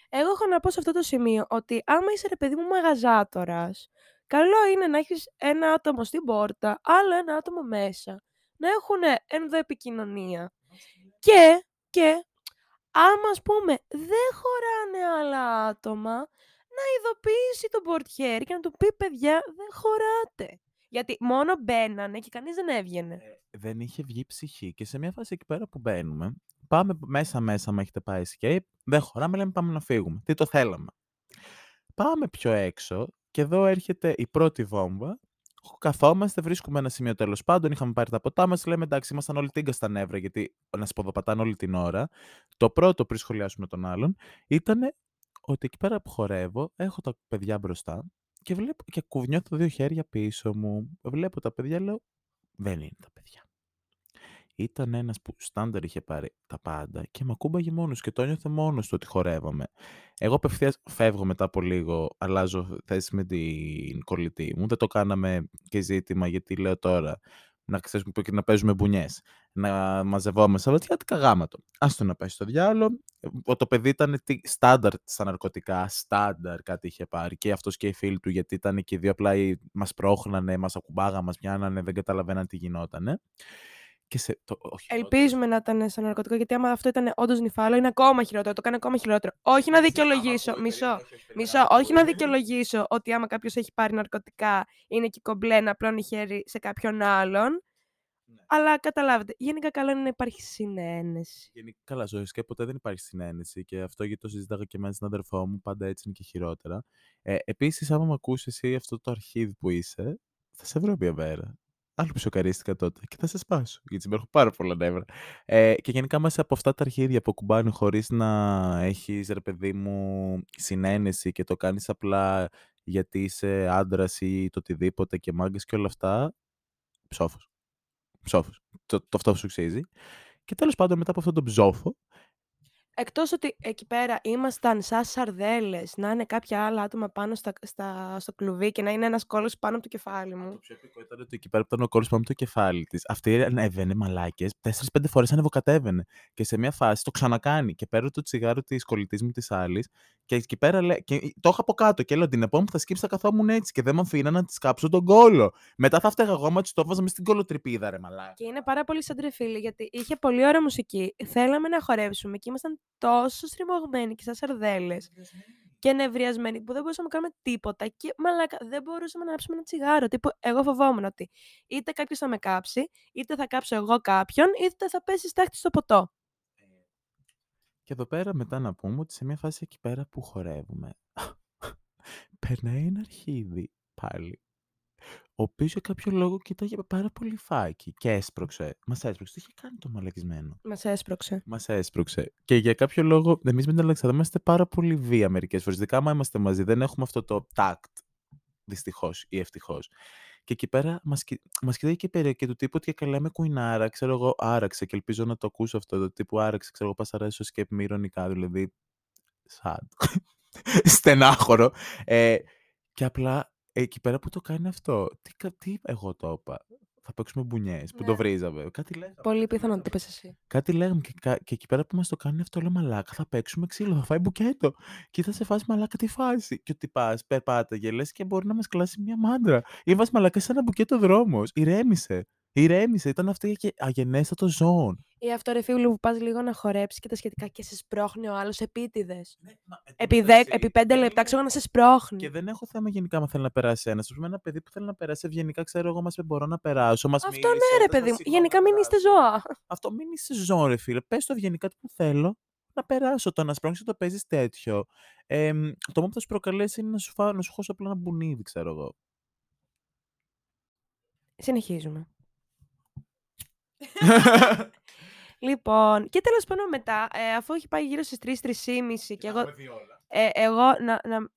Speaker 1: Εγώ έχω να πω σε αυτό το σημείο ότι άμα είσαι ρε παιδί μου μαγαζάτορας, καλό είναι να έχεις ένα άτομο στην πόρτα, άλλο ένα άτομο μέσα. Να έχουν ενδοεπικοινωνία. Και, και άμα ας πούμε δεν χωράνε άλλα άτομα, να ειδοποιήσει τον πορτιέρ και να του πει παιδιά δεν χωράτε. Γιατί μόνο μπαίνανε και κανείς δεν έβγαινε.
Speaker 2: Ε, δεν είχε βγει ψυχή και σε μια φάση εκεί πέρα που μπαίνουμε, πάμε μέσα μέσα, μα έχετε πάει escape, δεν χωράμε, λέμε πάμε να φύγουμε. Τι το θέλαμε. Πάμε πιο έξω και εδώ έρχεται η πρώτη βόμβα. Καθόμαστε, βρίσκουμε ένα σημείο τέλος πάντων. Είχαμε πάρει τα ποτά μας. Λέμε εντάξει, ήμασταν όλοι τίγκα στα νεύρα, γιατί να σποδοπατάνε όλη την ώρα. Το πρώτο πριν σχολιάσουμε τον άλλον ήταν ότι εκεί πέρα που χορεύω, έχω τα παιδιά μπροστά και βλέπω και κουβνιώθω δύο χέρια πίσω μου. Βλέπω τα παιδιά, λέω δεν είναι τα παιδιά. Ήταν ένας που στάνταρ είχε πάρει τα πάντα και με ακούμπαγε μόνος και το ένιωθε μόνος του ότι χορεύαμε. Εγώ απευθείας φεύγω μετά από λίγο, αλλάζω θέση με την κολλητή μου. Δεν το κάναμε και ζήτημα γιατί λέω τώρα να ξέρουμε και να παίζουμε μπουνιές. Να μαζευόμαστε Σαββατιάτικα γάματο. το να πέσει στο διάλογο. Το παιδί ήταν στάνταρ στα ναρκωτικά. Στάνταρ κάτι είχε πάρει. Και αυτός και οι φίλοι του, γιατί ήταν και οι δύο απλά μας πρόχνανε, μας ακουμπάγα, μας πιάνανε, δεν καταλαβαίναν τι γινότανε.
Speaker 1: Και σε, το, όχι, Ελπίζουμε να ήταν σαν ναρκωτικό, γιατί άμα αυτό ήταν όντως νυφάλο, είναι ακόμα χειρότερο. Το κάνει ακόμα χειρότερο. Όχι να δικαιολογήσω. Μισό. Μισό. Όχι να δικαιολογήσω ότι άμα κάποιος έχει πάρει ναρκωτικά, είναι και κομπλέ να απλώνει χέρι σε κάποιον άλλον. Ναι. Αλλά καταλάβετε, γενικά καλό είναι να υπάρχει συνένεση.
Speaker 2: Γενικά, καλά, ζωή και ποτέ δεν υπάρχει συνένεση. Και αυτό γιατί το συζήταγα και με έναν αδερφό μου, πάντα έτσι είναι και χειρότερα. Ε, Επίσης, άμα με ακούσει εσύ αυτό το αρχίδι που είσαι, θα σε βρω μια μέρα άλλο που σοκαρίστηκα τότε και θα σε σπάσω, γιατί έχω πάρα πολλά νεύρα. Ε, και γενικά μέσα από αυτά τα αρχίδια που κουμπάνε χωρίς να έχεις, ρε παιδί μου, συνένεση και το κάνεις απλά γιατί είσαι άντρας ή το οτιδήποτε και μάγκες και όλα αυτά, ψόφος. Ψόφος. Το, το αυτό σου αξίζει. Και τέλος πάντων μετά από αυτό το ψόφο,
Speaker 1: Εκτός ότι εκεί πέρα ήμασταν σαν σαρδέλες, να είναι κάποια άλλα άτομα πάνω στα, στα, στο κλουβί και να είναι ένας κόλος πάνω από το κεφάλι μου.
Speaker 2: Το πιο επικό ήταν ότι εκεί πέρα που ήταν ο κόλος πάνω από το κεφάλι της. Αυτή ανέβαινε μαλάκες, τέσσερι-πέντε φορές ανεβοκατέβαινε. Και σε μια φάση το ξανακάνει και πέρα το τσιγάρο της κολλητής μου της άλλης. Και εκεί πέρα λέει. Και το είχα από κάτω και λέω την επόμενη που θα σκύψει θα καθόμουν έτσι και δεν με αφήνα να της κάψω τον κόλο. Μετά θα φταίγα εγώ, μα το έβαζα μες στην κολοτρυπίδα, ρε μαλάκα.
Speaker 1: Και είναι πάρα πολύ σαν τρεφίλη γιατί είχε πολύ ωραία μουσική. Θέλαμε να χορέψουμε και ήμασταν τόσο στριμωγμένοι και σαν σαρδέλες και νευριασμένοι που δεν μπορούσαμε να κάνουμε τίποτα. Και μαλάκα, δεν μπορούσαμε να ανάψουμε ένα τσιγάρο. Τύπου, εγώ φοβόμουν ότι είτε κάποιος θα με κάψει, είτε θα κάψω εγώ κάποιον, είτε θα πέσει στάχτη στο ποτό.
Speaker 2: Και εδώ πέρα μετά να πούμε ότι σε μια φάση εκεί πέρα που χορεύουμε, περνάει ένα αρχίδι πάλι ο οποίος για κάποιο λόγο κοίταγε πάρα πολύ φάκι και έσπρωξε. Μας έσπρωξε. Τι είχε κάνει το μαλακισμένο.
Speaker 1: Μας έσπρωξε.
Speaker 2: Μας έσπρωξε. Και για κάποιο λόγο, εμείς με την Αλεξάνδρα είμαστε πάρα πολύ βία μερικές φορές. Ειδικά, άμα είμαστε μαζί, δεν έχουμε αυτό το τάκτ. Δυστυχώς ή ευτυχώς. Και εκεί πέρα μας μας κοιτάει και η και του τύπου ότι καλά είμαι κουινάρα, ξέρω εγώ, άραξε. Και ελπίζω να το ακούσω αυτό. Το τύπου άραξε, ξέρω εγώ, πασαράζει στο σκέπ ηρωνικά, δηλαδή. Σαν. Στενάχωρο. Ε, και απλά εκεί πέρα που το κάνει αυτό, τι, τι εγώ το είπα. Θα παίξουμε μπουνιές που το ναι. βρίζαμε. Κάτι λέγαμε.
Speaker 1: Πολύ πιθανό να το είπες εσύ.
Speaker 2: Κάτι λέγαμε και, και εκεί πέρα που μας το κάνει αυτό, λέω μαλάκα, θα παίξουμε ξύλο, θα φάει μπουκέτο. Και θα σε φάσει μαλάκα τη φάση. Και ότι πα, περπάτα, γελέ και μπορεί να μας κλάσει μια μάντρα. Ή βάζει μαλάκα σε ένα μπουκέτο δρόμος. Ηρέμησε. Ηρέμησε. Ήταν αυτή και αγενέστατο ζώων.
Speaker 1: Ή αυτό ρε φίλου που πας λίγο να χορέψεις και τα σχετικά και σε σπρώχνει ο άλλος επίτηδες. Ναι, επί, επί πέντε λεπτά ξέρω να σε σπρώχνει.
Speaker 2: Και δεν έχω θέμα γενικά αν θέλει να περάσει ένας. Α πούμε, ένα παιδί που θέλει να περάσει ευγενικά, ξέρω εγώ, μας μπορώ να περάσω. Μας
Speaker 1: αυτό μίλησε, ναι, ρε παιδί μου. Γενικά μην είστε ζώα.
Speaker 2: Αυτό μην είστε ζώα, ρε φίλε. Πες το ευγενικά που θέλω να περάσω. Το να σπρώχνεις το παίζεις τέτοιο. Ε, το μόνο που θα σου προκαλέσει είναι να σου, φάω, να σου χώσω απλά ένα μπουνίδι, ξέρω εγώ.
Speaker 1: Συνεχίζουμε. Λοιπόν, και τέλος πάντων μετά, ε, αφού έχει πάει γύρω στις 3-3.30 και εγώ. Ε, εγώ να, να,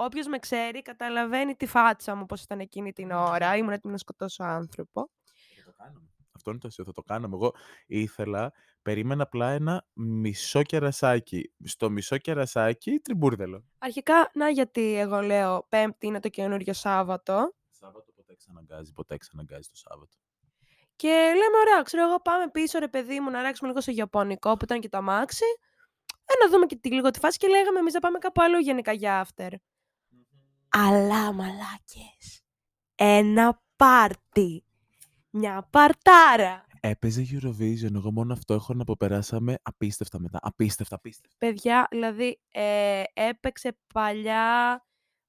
Speaker 1: Όποιος με ξέρει, καταλαβαίνει τη φάτσα μου πώς ήταν εκείνη την ώρα. Ήμουν έτοιμη να σκοτώσω άνθρωπο.
Speaker 2: Θα το κάναμε. Αυτό είναι το αστείο, θα το κάναμε. Εγώ ήθελα, περίμενα απλά ένα μισό κερασάκι. Στο μισό κερασάκι, τrimbourδελο.
Speaker 1: Αρχικά, να γιατί εγώ λέω Πέμπτη είναι το καινούριο Σάββατο.
Speaker 2: Σάββατο ποτέ ξαναγκάζει, ποτέ ξαναγκάζει το Σάββατο.
Speaker 1: Και λέμε, ωραία, ξέρω εγώ, πάμε πίσω, ρε παιδί μου, να ράξουμε λίγο στο Ιαπωνικό που ήταν και το αμάξι. Ε, να δούμε και τη, λίγο τη φάση και λέγαμε εμείς να πάμε κάπου άλλο γενικά για after. Αλλά μαλάκες. Ένα πάρτι. Μια παρτάρα.
Speaker 2: Έπαιζε Eurovision. Εγώ μόνο αυτό έχω να αποπεράσαμε απίστευτα μετά. Απίστευτα, απίστευτα.
Speaker 1: Παιδιά, δηλαδή ε, έπαιξε παλιά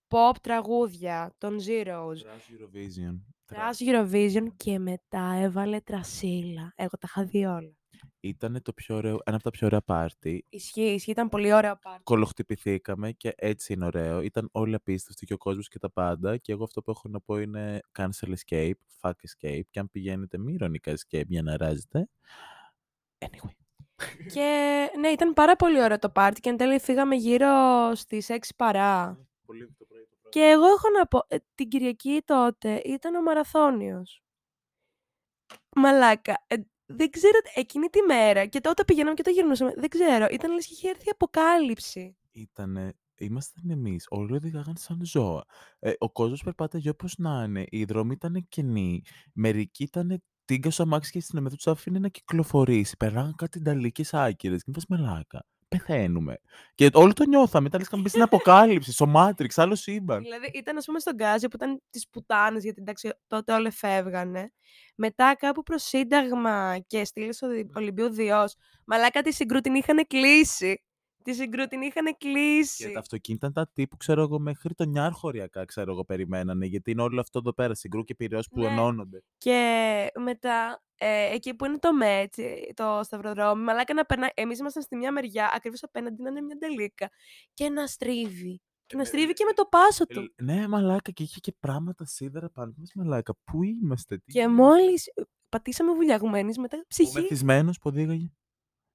Speaker 1: pop τραγούδια των Zeros.
Speaker 2: Trash Eurovision.
Speaker 1: Trash Eurovision και μετά έβαλε τρασίλα. Εγώ τα είχα δει όλα.
Speaker 2: Ήταν το πιο ωραίο, ένα από τα πιο ωραία πάρτι.
Speaker 1: Ισχύει, ισχύει, ήταν πολύ ωραίο πάρτι.
Speaker 2: Κολοχτυπηθήκαμε και έτσι είναι ωραίο. Ήταν όλοι απίστευτοι και ο κόσμος και τα πάντα. Και εγώ αυτό που έχω να πω είναι cancel escape, fuck escape. Και αν πηγαίνετε μη ηρωνικά escape για να ράζετε. Anyway.
Speaker 1: Και ναι, ήταν πάρα πολύ ωραίο το πάρτι και εν τέλει φύγαμε γύρω στις 6 παρά.
Speaker 2: Πολύ το πρωί, το πρωί.
Speaker 1: Και εγώ έχω να πω, ε, την Κυριακή τότε ήταν ο Μαραθώνιος. Μαλάκα, ε, δεν ξέρω, εκείνη τη μέρα και τότε πηγαίναμε και το γυρνούσαμε, δεν ξέρω, ήταν λες και είχε έρθει η αποκάλυψη.
Speaker 2: Ήτανε, ήμασταν εμείς, όλοι οδηγάγαν σαν ζώα. Ε, ο κόσμος περπάταγε όπως να είναι, οι δρόμοι ήταν κενοί, μερικοί ήταν τίγκα στο αμάξι και στην εμέδου τους άφηνε να κυκλοφορήσει. Περνάγαν κάτι νταλίκες άκυρες και είπες μελάκα. Πεθαίνουμε. Και όλοι το νιώθαμε. Ήταν λες και να μπεις στην αποκάλυψη, στο Matrix, άλλο σύμπαν.
Speaker 1: Δηλαδή ήταν ας πούμε στον Γκάζι που ήταν τις πουτάνες γιατί εντάξει τότε όλοι φεύγανε. Μετά κάπου προς Σύνταγμα και στήλε στο Δι- Ολυμπίου Διός, μαλάκα τη συγκρού την είχαν κλείσει. Τη συγκρού την είχαν κλείσει.
Speaker 2: Και τα αυτοκίνητα ήταν τα τύπου, ξέρω εγώ, μέχρι τον Νιάρχο οριακά, ξέρω εγώ, περιμένανε. Γιατί είναι όλο αυτό εδώ πέρα, συγκρού και πυραιός που
Speaker 1: Ναι.
Speaker 2: ενώνονται.
Speaker 1: Και μετά, ε, εκεί που είναι το Μέτσι, το σταυροδρόμι, μαλάκα να περνάει. Εμείς ήμασταν στη μια μεριά, ακριβώς απέναντι να είναι μια τελίκα. Και να στρίβει. Και να
Speaker 2: ναι,
Speaker 1: στρίβει
Speaker 2: ναι,
Speaker 1: και με
Speaker 2: ναι.
Speaker 1: το πάσο του.
Speaker 2: Ε, Ναι, μαλάκα, και είχε και πράγματα σίδερα πάνω. Μας μαλάκα, πού είμαστε, τι
Speaker 1: Και
Speaker 2: γίνεται;
Speaker 1: μόλις πατήσαμε βουλιαγμένοι μετά
Speaker 2: Ο
Speaker 1: ψυχή.
Speaker 2: μεθυσμένος που οδήγαγε.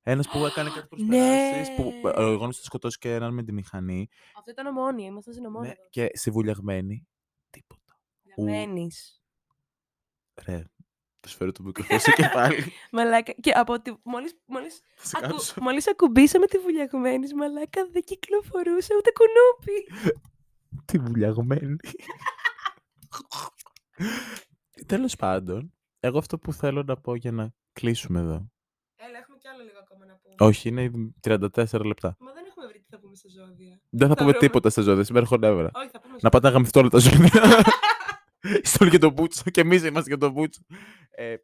Speaker 2: Ένας που έκανε κάτι προσπεράσεις, που
Speaker 1: Ναι.
Speaker 2: ε, ο Γόνος θα σκοτώσει και έναν με τη μηχανή.
Speaker 1: Αυτό ήταν ομόνια, ήμασταν στην ομόνια.
Speaker 2: Ναι, και στη βουλιαγμένη, τίποτα.
Speaker 1: Βουλιαγμένη.
Speaker 2: Ρε, θα σου φέρω το μικρόφωνο στο κεφάλι.
Speaker 1: Μαλάκα. Και από τη. Μόλις, μόλις,
Speaker 2: Θα σε
Speaker 1: ακου...
Speaker 2: κάψω.
Speaker 1: μόλις ακουμπήσαμε τη βουλιαγμένης, μαλάκα δεν κυκλοφορούσε ούτε κουνούπι.
Speaker 2: Τη βουλιαγμένη. Τέλος πάντων, εγώ αυτό που θέλω να πω για να κλείσουμε εδώ.
Speaker 1: Έλα, έχουμε κι άλλο λίγο ακόμα να πούμε.
Speaker 2: Όχι, είναι ήδη 34 λεπτά.
Speaker 1: Μα δεν έχουμε βρει τι θα πούμε σε ζώδια.
Speaker 2: Δεν θα
Speaker 1: Θα
Speaker 2: πούμε
Speaker 1: βρούμε.
Speaker 2: τίποτα στα ζώδια, σήμερα έχω νεύρα.
Speaker 1: Όχι, θα πούμε
Speaker 2: Να πάτε να γαμηθείτε όλα τα ζώδια. Είστε όλοι και τον Μπούτσο και εμείς είμαστε και τον Μπούτσο. Ε,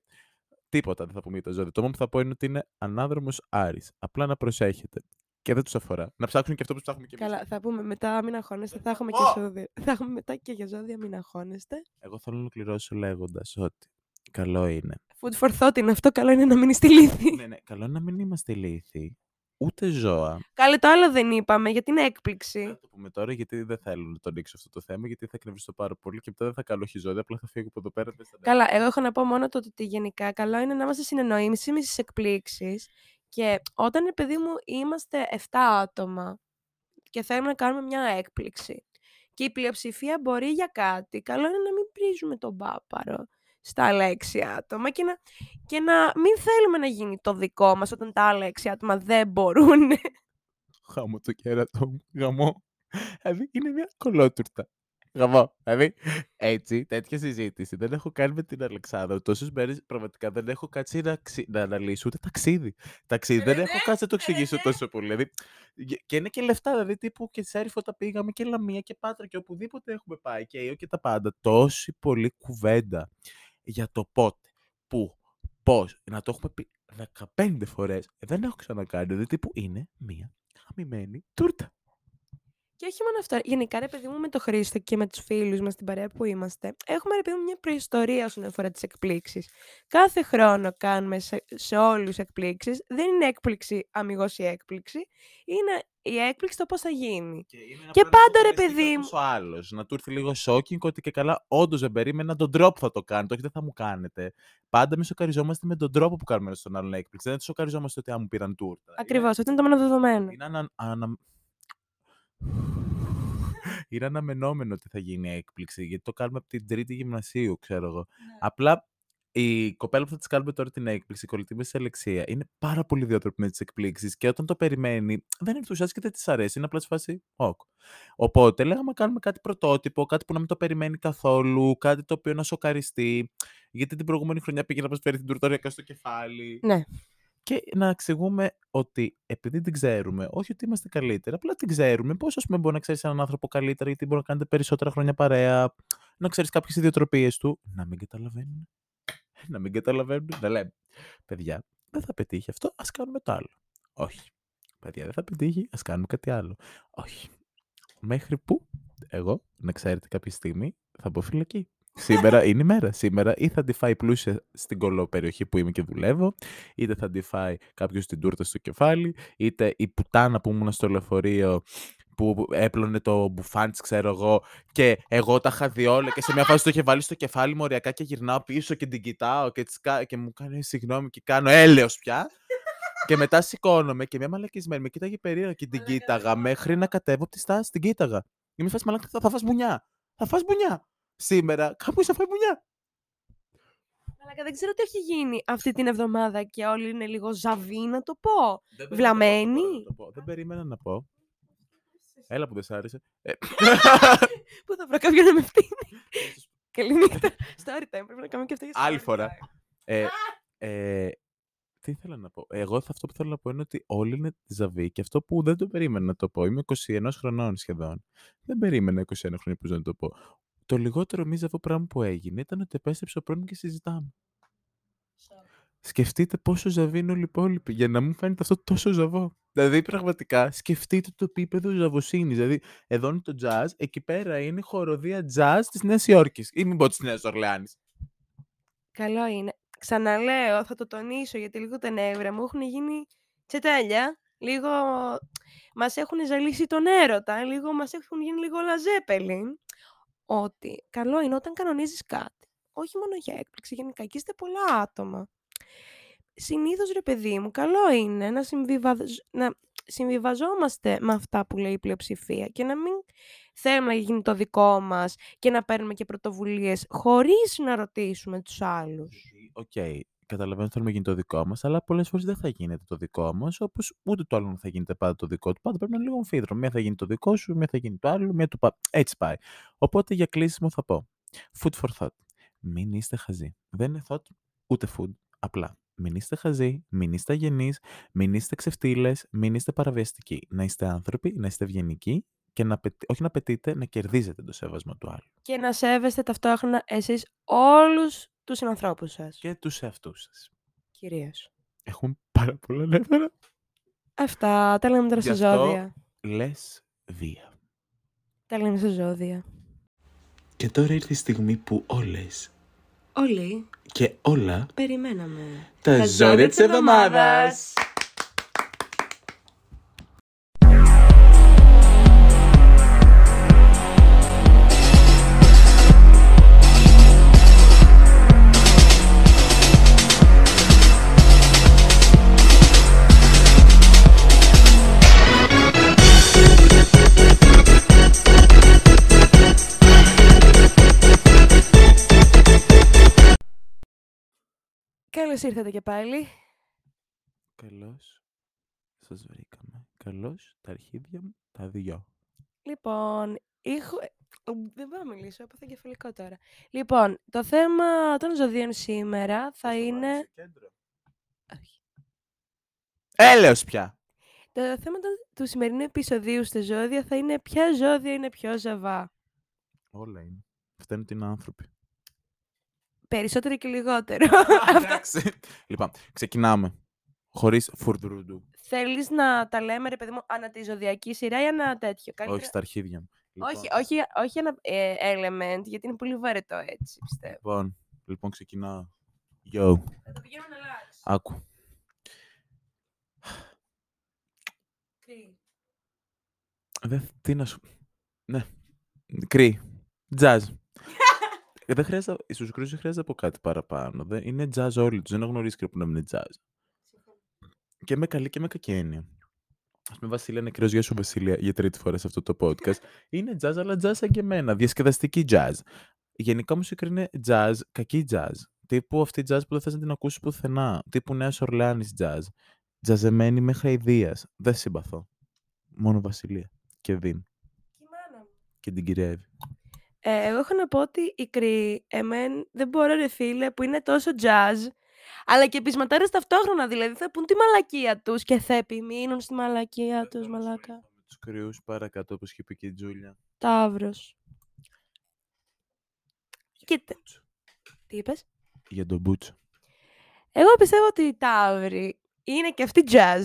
Speaker 2: τίποτα δεν θα πούμε για τα ζώδια. Το μόνο που θα πω είναι ότι είναι ανάδρομος Άρης. Απλά να προσέχετε. Και δεν τους αφορά. Να ψάξουν και αυτό που ψάχνουμε και εμείς.
Speaker 1: Καλά, θα πούμε μετά, μην αγχώνεστε. Θα έχουμε
Speaker 2: Ω!
Speaker 1: και ζώδια. Θα έχουμε μετά και για ζώδια, μην αγχώνεστε.
Speaker 2: Εγώ θέλω να ολοκληρώσω λέγοντας ότι καλό είναι.
Speaker 1: Food for thought είναι αυτό, καλό είναι να μείνει στη λύθη.
Speaker 2: ναι, ναι, καλό είναι να μην είμαστε λύθοι. Ούτε ζώα.
Speaker 1: Καλή, το άλλο δεν είπαμε, γιατί είναι
Speaker 2: Θα
Speaker 1: έκπληξη.
Speaker 2: το πούμε τώρα γιατί δεν θέλω να το ανοίξω αυτό το θέμα, γιατί θα εκνευριστώ πάρα πολύ και μετά δεν θα κάνω ζώδια, απλά θα φύγω από εδώ πέρα. δεν θα
Speaker 1: Καλά, εγώ έχω να πω μόνο το ότι γενικά καλό είναι να είμαστε συνεννοήσιμοι στι εκπλήξεις. Και όταν, ρε παιδί μου, είμαστε 7 άτομα και θέλουμε να κάνουμε μια έκπληξη και η πλειοψηφία μπορεί για κάτι, καλό είναι να μην πρίζουμε τον πάπαρο στα άλλα 6 άτομα και να, και να μην θέλουμε να γίνει το δικό μας όταν τα άλλα 6 άτομα δεν μπορούν.
Speaker 2: Χάμω το κέρατο μου. Γαμό. Δηλαδή είναι μια κολότουρτα. Γαμό. Δηλαδή έτσι, τέτοια συζήτηση δεν έχω κάνει με την Αλεξάνδρα. Τόσες μέρες πραγματικά δεν έχω κάτσει να, ξυ... να αναλύσω ούτε ταξίδι. Ταξίδι δεν έχω κάτσει να το εξηγήσω τόσο πολύ. Δηλαδή, γε- και είναι και λεφτά. Δηλαδή τύπου και Σέριφο τα πήγαμε και Λαμία και Πάτρα και οπουδήποτε έχουμε πάει και Αίγυπτο και τα πάντα. Τόση πολλή κουβέντα για το πότε, πού, πώς. Να το έχουμε πει 15 φορές. Δεν έχω ξανακάνει. Δηλαδή τύπου είναι μία χαμημένη τούρτα.
Speaker 1: Και όχι μόνο αυτό. Γενικά, ρε παιδί μου, με το Χρήστο και με τους φίλους μας στην παρέα που είμαστε, έχουμε ρε παιδί μου μια προϊστορία όσον αφορά τις εκπλήξεις. Κάθε χρόνο κάνουμε σε, σε όλους εκπλήξεις. Δεν είναι έκπληξη αμυγός η έκπληξη. Είναι η έκπληξη το πώς θα γίνει.
Speaker 2: Και, είναι
Speaker 1: Και
Speaker 2: απλά να
Speaker 1: πάντα, ρε
Speaker 2: σοκαριστεί
Speaker 1: παιδί
Speaker 2: κάπως Ο άλλος. Να του έρθει λίγο shocking ότι και καλά, όντως δεν περίμενα τον τρόπο που θα το κάνετε. Όχι, δεν θα μου κάνετε. Πάντα μη σοκαριζόμαστε με τον τρόπο που κάνουμε στον άλλον έκπληξη. Δεν σοκαριζόμαστε ότι αν μου πήραν τούρτα.
Speaker 1: Ακριβώς. Αυτό είναι το μόνο δεδομένο.
Speaker 2: Είναι, ανα, ανα... είναι αναμενόμενο ότι θα γίνει έκπληξη, γιατί το κάνουμε από την τρίτη γυμνασίου, ξέρω εγώ. Απλά η κοπέλα που θα της κάνουμε τώρα την έκπληξη, η κολλητή μας Αλεξία, είναι πάρα πολύ ιδιαίτερη με τις εκπλήξεις και όταν το περιμένει, δεν ενθουσιάζει και δεν της αρέσει. Είναι απλά σε φάση. «OK». Οπότε λέγαμε να κάνουμε κάτι πρωτότυπο, κάτι που να μην το περιμένει καθόλου, κάτι το οποίο να σοκαριστεί. Γιατί την προηγούμενη χρονιά πήγε να μας φέρει την τουρτόρια στο κεφάλι.
Speaker 1: Ναι.
Speaker 2: Και να εξηγούμε ότι επειδή την ξέρουμε, όχι ότι είμαστε καλύτεροι, απλά την ξέρουμε. Πώς, ας πούμε, μπορεί να ξέρεις έναν άνθρωπο καλύτερα, γιατί μπορεί να κάνετε περισσότερα χρόνια παρέα, να ξέρεις κάποιες ιδιοτροπίες του, να μην καταλαβαίνουν. Να μην καταλαβαίνουν, να λέμε, παιδιά, δεν θα πετύχει αυτό, ας κάνουμε το άλλο. Όχι. Παιδιά, δεν θα πετύχει, ας κάνουμε κάτι άλλο. Όχι. Μέχρι που εγώ, να ξέρετε κάποια στιγμή, θα πω φυλακή. Σήμερα είναι η μέρα. Σήμερα ή θα τη φάει πλούσια στην κολοπεριοχή που είμαι και δουλεύω, είτε θα τη φάει κάποιος την τούρτα στο κεφάλι, είτε η πουτάνα που ήμουν στο λεωφορείο που έπλωνε το μπουφάν ξέρω εγώ, και εγώ τα είχα δει όλα και σε μια φάση το είχε βάλει στο κεφάλι μου ωριακά και γυρνάω πίσω και την κοιτάω και, και μου κάνει συγγνώμη και κάνω έλεος πια. και μετά σηκώνομαι και μια μαλακισμένη με κοίταγε περίεργα και την κοίταγα μέχρι να κατέβω από τη στάση. Την κοίταγα. Είμαι φάση μαλακά, θα, θα φας μπουνιά. Θα φας μπουνιά. Σήμερα κάπου είσαι φάει μπουνιά.
Speaker 1: Αλλά δεν ξέρω τι έχει γίνει αυτή την εβδομάδα και όλοι είναι λίγο ζαβοί να το πω. Βλαμμένοι.
Speaker 2: Δεν περίμενα να πω. Έλα που δεν σ' άρεσε. Ε,
Speaker 1: Πού θα βρω κάποιον να με φτύνει; Καληνύχτα. Story time, πρέπει να κάνουμε και αυτό για
Speaker 2: Άλλη φορά. Ε, ε, τι ήθελα να πω. Εγώ αυτό που θέλω να πω είναι ότι όλοι είναι ζαβοί και αυτό που δεν το περίμενα να το πω. Είμαι 21 χρονών σχεδόν. Δεν περίμενα 21 χρόνια που να το πω. Το λιγότερο μη ζαβό πράγμα που έγινε ήταν ότι επέστρεψε ο πρώην και συζητάμε. Σκεφτείτε πόσο ζαβή είναι όλοι οι υπόλοιποι για να μου φαίνεται αυτό τόσο ζαβό. Δηλαδή, πραγματικά, σκεφτείτε το επίπεδο ζαβοσύνης. Δηλαδή, εδώ είναι το jazz, εκεί πέρα είναι η χοροδία jazz της Νέας Υόρκης. Ή μην πω της Νέας Ορλεάνης.
Speaker 1: Καλό είναι. Ξαναλέω, θα το τονίσω γιατί λίγο τα νεύρα μου έχουν γίνει τσετέλια. Λίγο μας έχουν ζαλίσει τον έρωτα. Λίγο μας έχουν γίνει λίγο λαζέπελιν. Ότι καλό είναι όταν κανονίζεις κάτι. Όχι μόνο για έκπληξη, γενικά. Και είστε πολλά άτομα συνήθως ρε παιδί μου, καλό είναι να, να συμβιβαζόμαστε με αυτά που λέει η πλειοψηφία και να μην θέλουμε να γίνει το δικό μας και να παίρνουμε και πρωτοβουλίες χωρίς να ρωτήσουμε τους άλλους.
Speaker 2: OK, okay. καταλαβαίνω ότι θέλουμε να γίνει το δικό μας, αλλά πολλές φορές δεν θα γίνεται το δικό μας, όπως ούτε το άλλο θα γίνεται πάντα το δικό του. Πάντα πρέπει να είναι λίγο αμφίδρομο. Μία θα γίνει το δικό σου, μία θα γίνει το άλλο, μία του πα... Έτσι πάει. Οπότε για κλείσιμο θα πω. Food for thought. Μην είστε χαζοί. Δεν είναι thought ούτε food. Απλά μην είστε χαζοί, μην είστε αγενείς, μην είστε ξεφτύλες, μην είστε παραβιαστικοί. Να είστε άνθρωποι, να είστε ευγενικοί και να, όχι να πετείτε, να κερδίζετε το σέβασμα του άλλου.
Speaker 1: Και να σέβεστε ταυτόχρονα εσείς όλους τους συνανθρώπους σας.
Speaker 2: Και τους εαυτούς σας.
Speaker 1: Κυρίως.
Speaker 2: Έχουμε πάρα πολλά νεύρα.
Speaker 1: Αυτά, τα λέμε τώρα σε ζώδια.
Speaker 2: λες βία.
Speaker 1: Τα λέμε σε ζώδια.
Speaker 2: Και τώρα ήρθε η στιγμή που όλες
Speaker 1: Όλοι.
Speaker 2: Και όλα
Speaker 1: περιμέναμε.
Speaker 2: τα, τα ζώδια της εβδομάδας.
Speaker 1: Καλώς ήρθατε και πάλι.
Speaker 2: Καλώς σας βρήκαμε. Καλώς τα αρχίδια μου τα δυο.
Speaker 1: Λοιπόν, έχω... δεν μπορώ να μιλήσω, έπαθα κεφαλικό τώρα. Λοιπόν, το θέμα των ζωδίων σήμερα θα είναι...
Speaker 2: Κέντρο; Όχι. Έλεος πια!
Speaker 1: Το θέμα του σημερινού επεισοδίου στα ζώδια θα είναι ποια ζώδια είναι πιο ζαβά.
Speaker 2: Όλα είναι. Αυτά είναι την άνθρωποι.
Speaker 1: Περισσότερο και λιγότερο.
Speaker 2: Εντάξει. λοιπόν, ξεκινάμε. Χωρίς φουρδρούντου.
Speaker 1: Θέλεις να τα λέμε, ρε παιδί μου, ανά τη ζωδιακή σειρά ή ανά τέτοιο;
Speaker 2: Καλύτερα... Όχι στα αρχίδια μου.
Speaker 1: Λοιπόν. Όχι, όχι, όχι ένα ε, element, γιατί είναι πολύ βαρετό έτσι, πιστεύω.
Speaker 2: Λοιπόν, λοιπόν ξεκινάω. Yo.
Speaker 1: Θα το πηγαίνω να αλλάξει.
Speaker 2: Άκου.
Speaker 1: Κρύ.
Speaker 2: Δε, τι να σου... Ναι. Κρύ. Τζαζ. Ε, δεν χρειάζεται, στου δεν χρειάζεται από κάτι παραπάνω. Δεν, είναι jazz όλοι τους. Δεν έχω γνωρίσει που να μην είναι jazz. Και με καλή και με κακή έννοια. Α πούμε, Βασίλεια Νεκρός, γεια σου Βασίλεια, για τρίτη φορά σε αυτό το podcast. είναι jazz, αλλά jazz σαν και εμένα. Διασκεδαστική jazz. Γενικά μουσική είναι jazz, κακή jazz. Τύπου αυτή jazz που δεν θες να την ακούσεις πουθενά. Τύπου Νέας Ορλεάνη jazz. Τζαζεμένη με χαϊδία. Δεν συμπαθώ. Μόνο Βασιλεία. Και Δήμ. Και την κυριεύει.
Speaker 1: Ε, εγώ έχω να πω ότι η Κρυ, εμέν, δεν μπορώ ρε φίλε, που είναι τόσο jazz, αλλά και πεισματάρες ταυτόχρονα, δηλαδή θα πούν τη μαλακία τους και θα επιμείνουν στη μαλακία τους, μαλάκα. Με
Speaker 2: τους κρυούς παρακάτω, όπως είπε και η Τζούλια.
Speaker 1: Ταύρος. Κοίτα. Τι είπες;
Speaker 2: Για τον Μπούτσο.
Speaker 1: Εγώ πιστεύω ότι οι Ταύροι είναι και αυτοί jazz.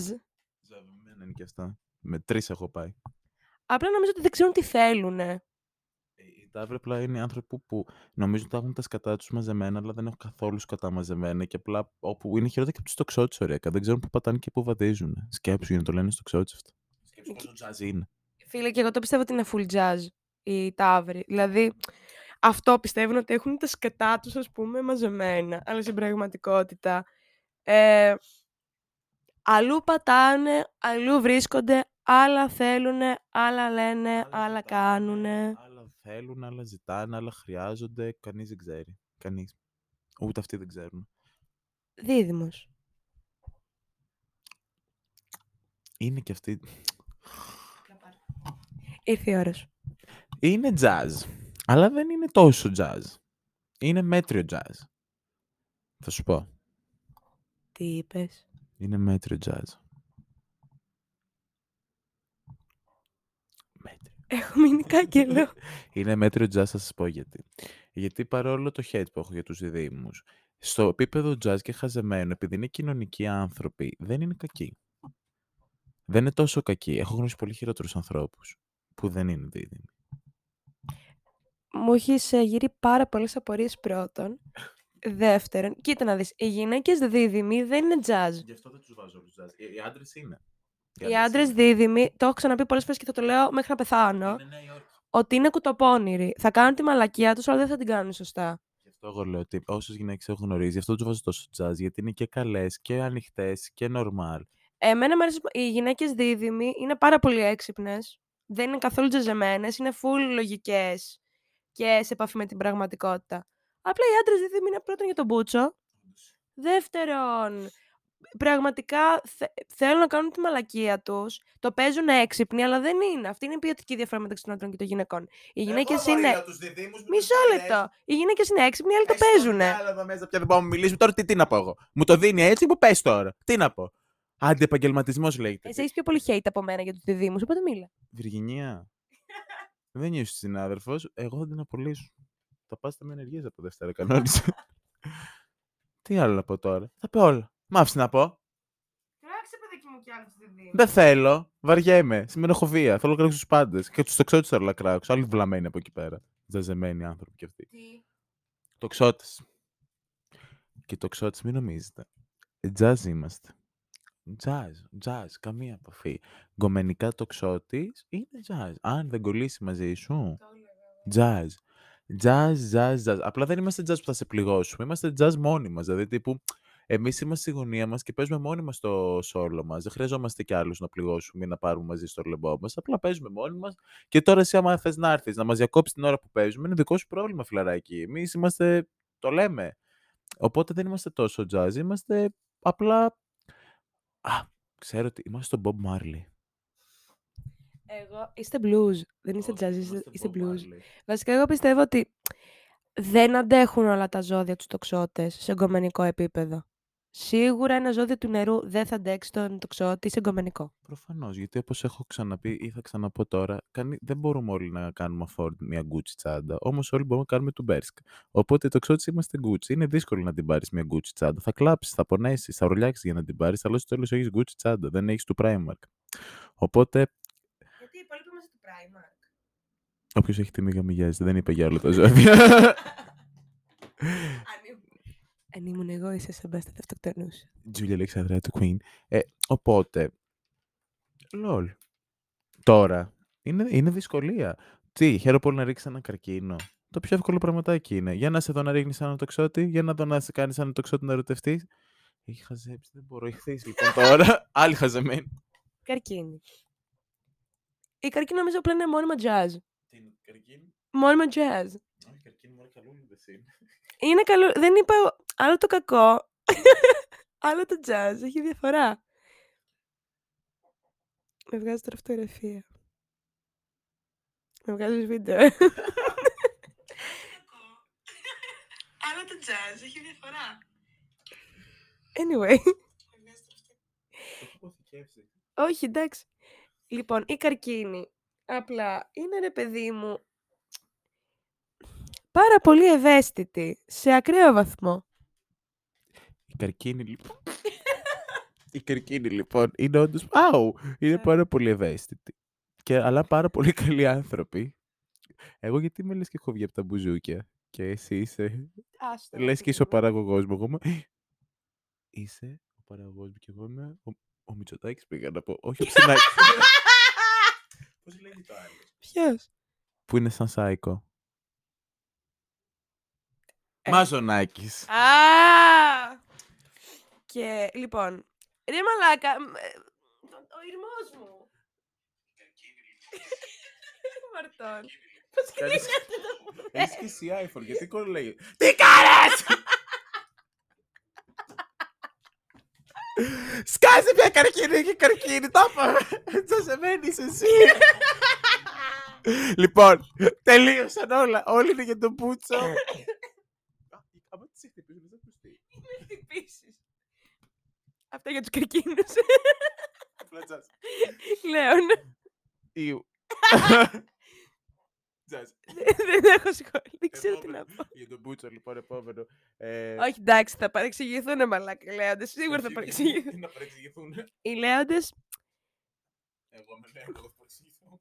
Speaker 2: Ζαβημένα είναι και αυτά. Με τρεις έχω πάει.
Speaker 1: Απλά νομίζω ότι δεν ξέρουν τι θέλουν.
Speaker 2: Ε, Οι Ταύροι απλά είναι άνθρωποι που, που νομίζουν ότι έχουν τα σκατά τους μαζεμένα, αλλά δεν έχουν καθόλου σκατά μαζεμένα και απλά όπου είναι χειρότερα και από τους τοξότες, ωραία. Δεν ξέρουν που πατάνε και που βαδίζουν. Σκέψου για να το λένε στο τοξότες αυτό. Σκέψου πόσο jazz είναι.
Speaker 1: Φίλε, και εγώ το πιστεύω ότι είναι full jazz οι Ταύροι. Δηλαδή, αυτό πιστεύουν ότι έχουν τα σκατά τους, ας πούμε, μαζεμένα. Αλλά στην πραγματικότητα, ε, αλλού πατάνε, αλλού βρίσκονται, άλλα θέλουν, άλλα λένε, άλλα
Speaker 2: ζητάνε,
Speaker 1: κάνουν.
Speaker 2: Άλλα θέλουν, άλλα ζητάνε, άλλα χρειάζονται. Κανείς δεν ξέρει. Κανείς. Ούτε αυτοί δεν ξέρουν.
Speaker 1: Δίδυμος.
Speaker 2: Είναι και αυτοί.
Speaker 1: Ήρθε η ώρα σου.
Speaker 2: Είναι jazz. Αλλά δεν είναι τόσο jazz. Είναι μέτριο jazz. Θα σου πω.
Speaker 1: Τι είπες;
Speaker 2: Είναι μέτριο jazz. Μέτριο.
Speaker 1: Έχω μείνει κάκελο.
Speaker 2: Είναι μέτριο jazz, θα σας πω γιατί. Γιατί παρόλο το hate που έχω για τους διδήμους, στο επίπεδο jazz και χαζεμένο, επειδή είναι κοινωνικοί άνθρωποι, δεν είναι κακοί. Δεν είναι τόσο κακοί. Έχω γνωρίσει πολύ χειρότερους ανθρώπους που δεν είναι δίδυμοι.
Speaker 1: Μου έχεις γύρει πάρα πολλές απορίες πρώτον. Δεύτερον, κοίτα να δεις, οι γυναίκες δίδυμοι δεν είναι jazz.
Speaker 2: Γι' αυτό δεν τους βάζω όλους jazz. Οι άντρες είναι.
Speaker 1: Οι άντρες δίδυμοι, το έχω ξαναπεί πολλές φορές και θα το λέω μέχρι να πεθάνω,
Speaker 2: Είναι Νέα Υόρκη.
Speaker 1: ότι είναι κουτοπώνηροι. Θα κάνουν τη μαλακία τους, αλλά δεν θα την κάνουν σωστά.
Speaker 2: Γι' αυτό εγώ λέω ότι όσες γυναίκες έχω γνωρίσει, γι' αυτό τους βάζω τόσο jazz, γιατί είναι και καλές και ανοιχτές και normal.
Speaker 1: Εμένα μου αρέσει, οι γυναίκες δίδυμοι είναι πάρα πολύ έξυπνες. Δεν είναι καθόλου τζαζεμένες, είναι full λογικές και σε επαφή με την πραγματικότητα. Απλά οι άντρες δίδυμοι είναι πρώτον για τον Μπούτσο. Δεύτερον, πραγματικά θε- θέλουν να κάνουν τη μαλακία τους. Το παίζουν έξυπνοι, αλλά δεν είναι. Αυτή είναι η ποιοτική διαφορά μεταξύ των άντρων και των γυναικών. Οι γυναίκες είναι... Μισό λεπτό. Οι γυναίκες είναι έξυπνοι, οι άλλοι το παίζουν.
Speaker 2: Εδώ μέσα πια δεν πάω να μιλήσουμε τώρα. Τι, τι να πω εγώ. Μου το δίνει έτσι που πες τώρα. Τι να πω. Αντιεπαγγελματισμός λέγεται.
Speaker 1: Εσύ έχεις πιο πολύ hate από μένα για τους διδήμους, οπότε μίλα.
Speaker 2: Βυργινία. δεν είσαι συνάδελφος. Εγώ θα την απολύσω. Θα πας με ενεργείε από Δευτέρα, κανόνισε. τι άλλο να πω τώρα. Θα πω όλα. Μ' άφησε να πω.
Speaker 1: Κράξε παιδάκι μου κι άλλο τους διδήμους.
Speaker 2: Δεν θέλω. Βαριέμαι. Συμμενοχοβία. Θέλω να κράξω τους πάντες. Και τους τοξότες θέλω να κράξω. Άλλοι βλαμμένοι από εκεί πέρα. Ζαζεμένοι άνθρωποι κι αυτοί.
Speaker 1: Τι;
Speaker 2: Τοξότες. Και τοξότες, μην νομίζετε. Jazz είμαστε. Jazz, jazz, καμία επαφή. Γκομενικά τοξότης είναι jazz. Αν δεν κολλήσει μαζί σου, jazz. Jazz, jazz, jazz. Απλά δεν είμαστε jazz που θα σε πληγώσουμε. Είμαστε jazz μόνοι μας. Δηλαδή, τύπου, εμείς είμαστε στη γωνία μας και παίζουμε μόνοι μας το σόλο μας. Δεν χρειαζόμαστε κι άλλους να πληγώσουμε ή να πάρουμε μαζί στο λεμπό μας. Απλά παίζουμε μόνοι μας. Και τώρα, εσύ, άμα θες να έρθεις να μας διακόψεις την ώρα που παίζουμε, είναι δικό σου πρόβλημα, φιλαράκι. Εμείς είμαστε. Το λέμε. Οπότε δεν είμαστε τόσο jazz. Είμαστε απλά. Α, ξέρω ότι είμαστε στον Bob Marley.
Speaker 1: Εγώ είστε blues. Δεν είστε
Speaker 2: Όχι,
Speaker 1: jazz, είστε,
Speaker 2: είμαστε
Speaker 1: είστε
Speaker 2: Bob
Speaker 1: blues.
Speaker 2: Marley.
Speaker 1: Βασικά, εγώ πιστεύω ότι δεν αντέχουν όλα τα ζώδια τους τοξότες σε εγκομενικό επίπεδο. Σίγουρα ένα ζώδιο του νερού δεν θα αντέξει τον τοξότη σε εγκομενικό.
Speaker 2: Προφανώς, γιατί όπως έχω ξαναπεί ή θα ξαναπώ τώρα, κανεί- δεν μπορούμε όλοι να κάνουμε afford μια Gucci τσάντα. Όμως όλοι μπορούμε να κάνουμε του Bersk. Οπότε το ξότι είμαστε Gucci. Είναι δύσκολο να την πάρεις μια Gucci τσάντα. Θα κλάψεις, θα πονέσεις, θα ρολιάξεις για να την πάρεις, αλλά στο τέλος έχεις Gucci τσάντα. Δεν έχεις του Primark. Οπότε,
Speaker 1: Γιατί οι υπόλοιποι είμαστε του Primark;
Speaker 2: όποιος έχει τη μήγα μηγιάζεται, δεν είπε για όλα τα ζώδια.
Speaker 1: Αν ήμουν εγώ, είσαι σε μπέστα θα αυτοκτονούσε.
Speaker 2: Τζούλια Αλεξανδρέα του Queen. Ε, οπότε, λολ. Τώρα, είναι, είναι δυσκολία. Τι, χαίρομαι πολύ να ρίξεις ένα καρκίνο. Το πιο εύκολο πραγματάκι είναι. Για να σε δω να ρίχνεις ένα τοξότη, για να δω να σε κάνεις ένα τοξότη να ερωτευτείς. Έχει χαζέψει, δεν μπορώ. Έχει χθίσει λοιπόν τώρα. Άλλη χαζεμένη.
Speaker 1: Καρκίνη. Η καρκίνη νομίζω απλά είναι μόνιμα jazz.
Speaker 2: Τι είναι, καρκίνο.
Speaker 1: Μόνιμα jazz.
Speaker 2: Όχι, καρκίνο μόνο καλούλιδες είναι.
Speaker 1: Είναι καλό. Δεν είπα άλλο το κακό. άλλο το jazz. Έχει διαφορά. Με βγάζεις τώρα φωτογραφία. Με βγάζεις βίντεο. άλλο το jazz. Έχει διαφορά. Anyway.
Speaker 2: Το έχω αποθηκεύσει.
Speaker 1: Όχι, εντάξει. Λοιπόν, η καρκίνη. Απλά είναι ρε παιδί μου πάρα πολύ ευαίσθητη. Σε ακραίο βαθμό.
Speaker 2: Η καρκίνη λοιπόν. η καρκίνη λοιπόν είναι όντως. Άου! Είναι
Speaker 1: Ναι.
Speaker 2: πάρα πολύ ευαίσθητη. Και, αλλά πάρα πολύ καλοί άνθρωποι. Εγώ γιατί με λες και έχω βγει από τα μπουζούκια. Και εσύ είσαι.
Speaker 1: Άστο.
Speaker 2: Λες και είσαι ο παραγωγός μου. Εγώ είμαι. Είσαι ο παραγωγός μου και εγώ είμαι. Ο, ο Μητσοτάκης πήγα να πω. Όχι ο Ψινάκης. Πώς λέγεται το άλλο;
Speaker 1: Ποιος;
Speaker 2: Που είναι σαν σάικο.
Speaker 1: Ε.
Speaker 2: Μαζονάκης.
Speaker 1: Α! Και λοιπόν, ρε μαλάκα, μ, ε, ο, ο ήρμος μου. Μαρτών. Πώς
Speaker 2: Κάνεις-
Speaker 1: γίνεται το που
Speaker 2: Έχεις και εσύ iPhone, γιατί κολλάει. Τι κάνεις! Σκάσε μια καρκίνη και καρκίνη, το είπα. Τσασεμένης εσύ. λοιπόν, τελείωσαν όλα. Όλοι είναι για τον Πούτσο. Άμα τις χτυπήσεις, δεν θα ακουστεί.
Speaker 1: με χτυπήσεις. Αυτά για τους καρκίνους.
Speaker 2: Απλά τζας.
Speaker 1: Λέων,
Speaker 2: Ιου. Τζας.
Speaker 1: δεν έχω σχόλια, δεν ξέρω τι να
Speaker 2: Επόμενο.
Speaker 1: πω.
Speaker 2: Για τον Πούτσο, λοιπόν, επόμενο. Ε,
Speaker 1: Όχι, εντάξει, θα παρεξηγηθούν μαλάκα οι λέοντες. Σίγουρα θα
Speaker 2: τι-
Speaker 1: παρεξηγηθούν.
Speaker 2: τι Να παρεξηγηθούν.
Speaker 1: Οι λέοντες,
Speaker 2: Εγώ με λέω, εγώ θα παρεξηγηθώ.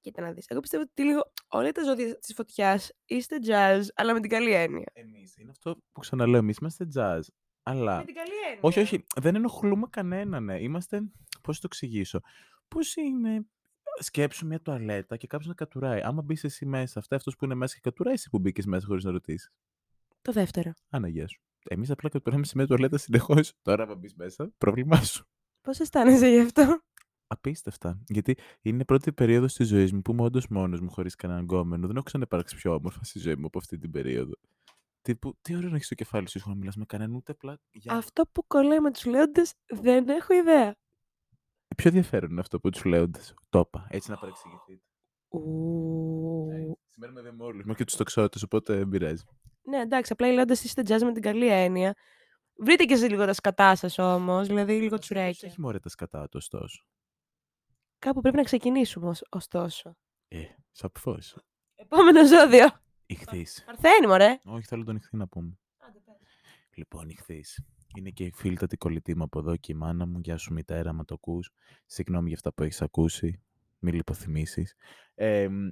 Speaker 1: κοίτα να δεις, εγώ πιστεύω ότι λίγο όλα τα ζώδια της φωτιάς είστε jazz, αλλά με την καλή έννοια.
Speaker 2: Εμείς, είναι αυτό που ξαναλέω, εμείς είμαστε jazz. Αλλά,
Speaker 1: Με την καλή έννοια.
Speaker 2: όχι, όχι, δεν ενοχλούμε κανέναν, ναι. Είμαστε, πώς το εξηγήσω, πώς είναι, σκέψου μια τουαλέτα και κάποιος να κατουράει. Άμα μπεις εσύ μέσα, αυτά αυτός που είναι μέσα και κατουράει εσύ που μπήκες μέσα χωρίς να ρωτήσεις.
Speaker 1: Το δεύτερο.
Speaker 2: Άναγια σου. Εμείς απλά κατουράμε σε μια τουαλέτα συνεχώς. Τώρα, άμα μπεις μέσα, πρόβλημά σου.
Speaker 1: Πώς αισθάνεσαι γι' αυτό;
Speaker 2: Απίστευτα. Γιατί είναι η πρώτη περίοδος της ζωής μου που είμαι όντως μόνος μου, χωρίς κανέναν γκόμενο. Δεν έχω ξαναπάρξει πιο όμορφα στη ζωή μου από αυτή την περίοδο. Τύπου, τι ωραίο να έχεις το κεφάλι σου, να μιλάς με κανέναν ούτε απλά. Για...
Speaker 1: Αυτό που κολλάει με τους λέοντες δεν έχω ιδέα.
Speaker 2: Πιο ενδιαφέρον είναι αυτό που τους λέοντες. Το είπα. Έτσι να παρεξηγηθείτε.
Speaker 1: Ου.
Speaker 2: Σήμερα με δέμε όλου. Μα και τους τοξότες, οπότε δεν πειράζει.
Speaker 1: Ναι, εντάξει, απλά οι λέοντες είστε jazz με την καλή έννοια. Βρείτε και εσείς λίγο τα σκατά σας όμως, δηλαδή λίγο τσουρέκια.
Speaker 2: Έχει μωρέ τα σκατά του, ωστόσο.
Speaker 1: Κάπου πρέπει να ξεκινήσουμε, ως- ωστόσο.
Speaker 2: Ε, σαπφό.
Speaker 1: Επόμενο ζώδιο.
Speaker 2: Ηχθή.
Speaker 1: Παρθένη, μωρέ.
Speaker 2: Όχι, θέλω τον ηχθή να πούμε. Λοιπόν, ηχθή. Είναι και η φίλτατη κολλητή μου από εδώ και η μάνα μου. Γεια σου, μητέρα, μα το ακούς. Συγγνώμη για αυτά που έχεις ακούσει. Μην λιποθυμήσεις. Ε, μ,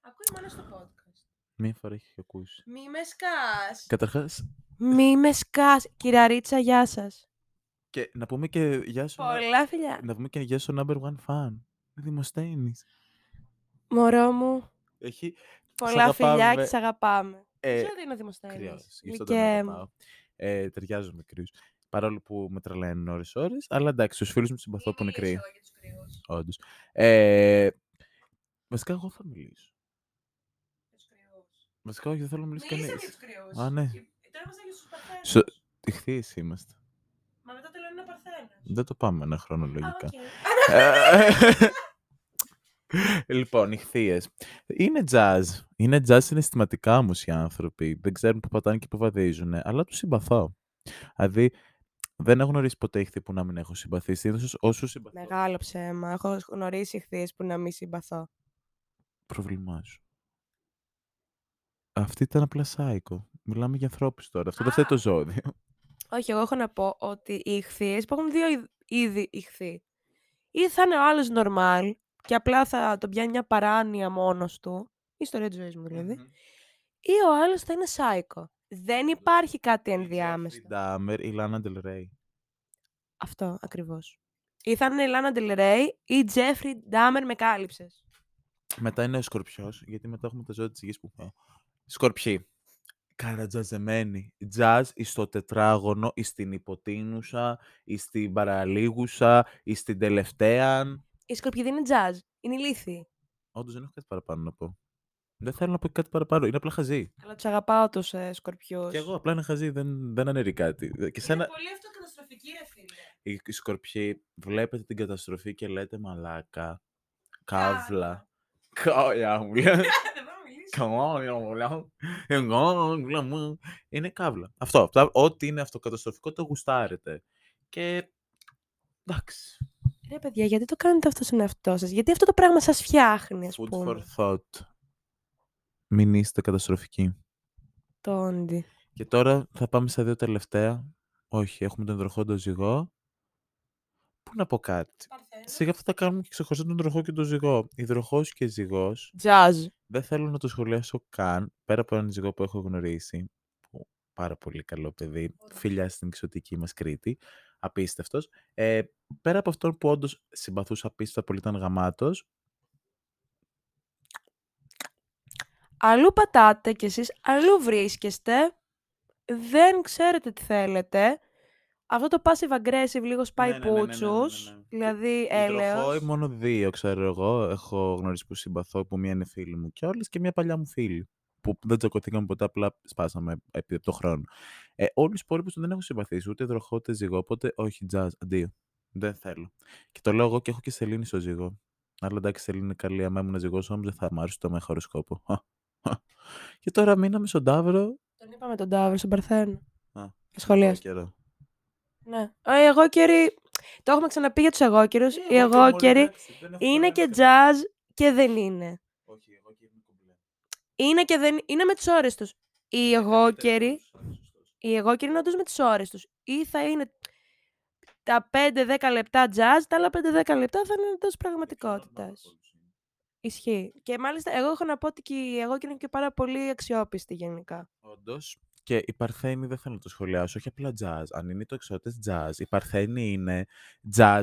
Speaker 1: Ακούει μόνος στο podcast.
Speaker 2: μία φορά έχεις ακούσεις.
Speaker 1: Μη με σκάς.
Speaker 2: Καταρχάς,
Speaker 1: Μη με σκάς. Κυραρίτσα, γεια σας.
Speaker 2: και να πούμε και γεια σου. να-
Speaker 1: Πολλά φιλιά.
Speaker 2: Να πούμε και γεια σου, number one fan. Δημοσθένης.
Speaker 1: Μωρό μου,
Speaker 2: Έχει.
Speaker 1: Πολλά φιλιά και
Speaker 2: αγαπάμε.
Speaker 1: σε αγαπάμε.
Speaker 2: Ε,
Speaker 1: Ζώδιο είναι ο Δημοσθένης.
Speaker 2: Κρυός, γι' αυτό τον
Speaker 1: Λυκέ μου.
Speaker 2: αγαπάω. Ε, ταιριάζω με κρύους. Παρόλο που με τρελαίνουν ώρες-ώρες, αλλά εντάξει, στους φίλους μου τους συμπαθώ που είναι κρύοι. Όντως. Ε, βασικά, εγώ θα μιλήσω. Βασικά, όχι, δεν θέλω να μιλήσει
Speaker 1: Μίλησε για
Speaker 2: κανείς.
Speaker 1: τους κρυούς.
Speaker 2: Α, ναι.
Speaker 1: Και Τώρα είμαστε για τους παρθένους.
Speaker 2: Σο... Ηχθείες είμαστε.
Speaker 1: Μα μετά τελειώνει ο παρθένος.
Speaker 2: Δεν το πάμε ένα
Speaker 1: Α,
Speaker 2: χρονολογικά.
Speaker 1: οκ.
Speaker 2: Ε, λοιπόν, ηχθείες. Είναι jazz. Είναι jazz συναισθηματικά όμως οι άνθρωποι. Δεν ξέρουν που πατάνε και που βαδίζουν. Αλλά τους συμπαθώ. Δηλαδή, δεν έχω γνωρίσει ποτέ ηχθή που να μην έχω συμπαθήσει. Συνήθως όσους συμπαθώ.
Speaker 1: Μεγάλο ψέμα. Έχω γνωρίσει ηχθείες που να μην συμπαθώ.
Speaker 2: Πρόβλημά σου. Αυτή ήταν απλά σάικο. Μιλάμε για ανθρώπους τώρα. Αυτό δεν φταίει το ζώδιο.
Speaker 1: Όχι, εγώ έχω να πω ότι οι ηχθείες υπάρχουν δύο είδ- είδη ηχθή. Ή θα είναι ο άλλος normal και απλά θα τον πιάνει μια παράνοια μόνος του, η ιστορία της ζωής μου δηλαδή, ή ο άλλος θα είναι psycho. Δεν υπάρχει κάτι ενδιάμεσο.
Speaker 2: Ντάμερ ή Λάνα Ντελρέι.
Speaker 1: Αυτό ακριβώς. Ή θα είναι η Λάνα Del ή Τζέφρι Ντάμερ με κάλυψες.
Speaker 2: Μετά είναι ο Σκορπιός, γιατί μετά έχουμε τα ζώδια της γης που πάω. Σκορπιοί. Καρατζαζεμένοι. Τζαζ εις στο τετράγωνο, εις στην υποτείνουσα, εις στην παραλίγουσα, εις στην τελευταία.
Speaker 1: Η Σκορπιοί δεν είναι jazz, είναι ηλίθιοι.
Speaker 2: Όντως δεν έχω κάτι παραπάνω να πω. Δεν θέλω να πω κάτι παραπάνω. Είναι απλά χαζί.
Speaker 1: Αλλά τους αγαπάω τους ε, Σκορπιούς.
Speaker 2: Και εγώ απλά είναι χαζί, δεν, δεν αναιρεί κάτι. Και σένα,
Speaker 1: πολύ αυτοκαταστροφική ρε φίλε.
Speaker 2: οι, οι σκορπιοί βλέπετε την καταστροφή και λέτε μαλάκα, καύλα. Καύλα μου λέει. Καύλα μου λέει. Καύλα μου. Είναι καύλα. Αυτό. αυτά- Ό,τι είναι αυτοκαταστροφικό το γουστάρετε. Και εντάξει.
Speaker 1: Ρε παιδιά, γιατί το κάνετε αυτό στον εαυτό σας, γιατί αυτό το πράγμα σας φτιάχνει, ας
Speaker 2: Food
Speaker 1: πούμε;
Speaker 2: for thought. Μην είστε καταστροφικοί.
Speaker 1: Το όντι.
Speaker 2: Και τώρα θα πάμε στα δύο τελευταία. Όχι, έχουμε τον υδροχόντο ζυγό. Πού να πω κάτι; Σιγά αυτά τα κάνουμε και ξεχωριστά τον υδροχό και τον ζυγό. Υδροχός και ζυγός.
Speaker 1: Jazz.
Speaker 2: Δεν θέλω να το σχολιάσω καν, πέρα από έναν ζυγό που έχω γνωρίσει, που πάρα πολύ καλό παιδί, φιλιά στην εξωτική μας Κρήτη, απίστευτος. Ε, πέρα από αυτόν που όντως συμπαθούσα απίστευτα πολύ, ήταν γαμάτος,
Speaker 1: Αλλού πατάτε κι εσείς, αλλού βρίσκεστε. Δεν ξέρετε τι θέλετε. Αυτό το passive aggressive λίγο σπάει
Speaker 2: Ναι, ναι, ναι, ναι, ναι, ναι,
Speaker 1: πούτσους.
Speaker 2: ναι.
Speaker 1: Δηλαδή
Speaker 2: Υδροχόη
Speaker 1: έλεος.
Speaker 2: μόνο δύο, ξέρω εγώ. Έχω γνωρίσει που συμπαθώ, που μία είναι φίλη μου κιόλας και μία παλιά μου φίλη. Που δεν τσακωθήκαμε ποτέ, απλά σπάσαμε επί από το χρόνο. Ε, Όλου του υπόλοιπου δεν έχω συμπαθήσει, ούτε υδροχό ούτε ζυγό. Οπότε όχι, jazz, αντίο. Δεν θέλω. Και το λέω εγώ και έχω και σελήνη στο ζυγό. Αλλά εντάξει, σελήνη είναι καλή. Αν ήμουν ζυγός, όμως δεν θα μ' άρεσε το με χοροσκόπο. Και τώρα μείναμε στον Ταύρο.
Speaker 1: Τον είπαμε τον Ταύρο στον Παρθένο.
Speaker 2: Α,
Speaker 1: Σχολιάστε.
Speaker 2: καιρό.
Speaker 1: Ναι. Ε, Οι εγώκεροι, το έχουμε ξαναπεί για τους εγώκερους, οι εγώκεροι είναι και jazz και δεν είναι.
Speaker 2: Όχι, εγώ και είμαι κομπλέ.
Speaker 1: Είναι και δεν είναι με τις ώρες τους. Οι εγώκεροι, οι εγώκεροι είναι όντως με τις ώρες τους. Ή θα είναι τα 5-10 λεπτά jazz, τα άλλα 5-10 λεπτά θα είναι εντός πραγματικότητας. Ισχύει. Και μάλιστα εγώ έχω να πω ότι και οι εγώκεροι είναι και πάρα πολύ αξιόπιστοι γενικά.
Speaker 2: Όντως. Και η Παρθένη δεν θέλω να το σχολιάσω, όχι απλά jazz. Αν είναι το εξώτε jazz, η Παρθένη είναι jazz.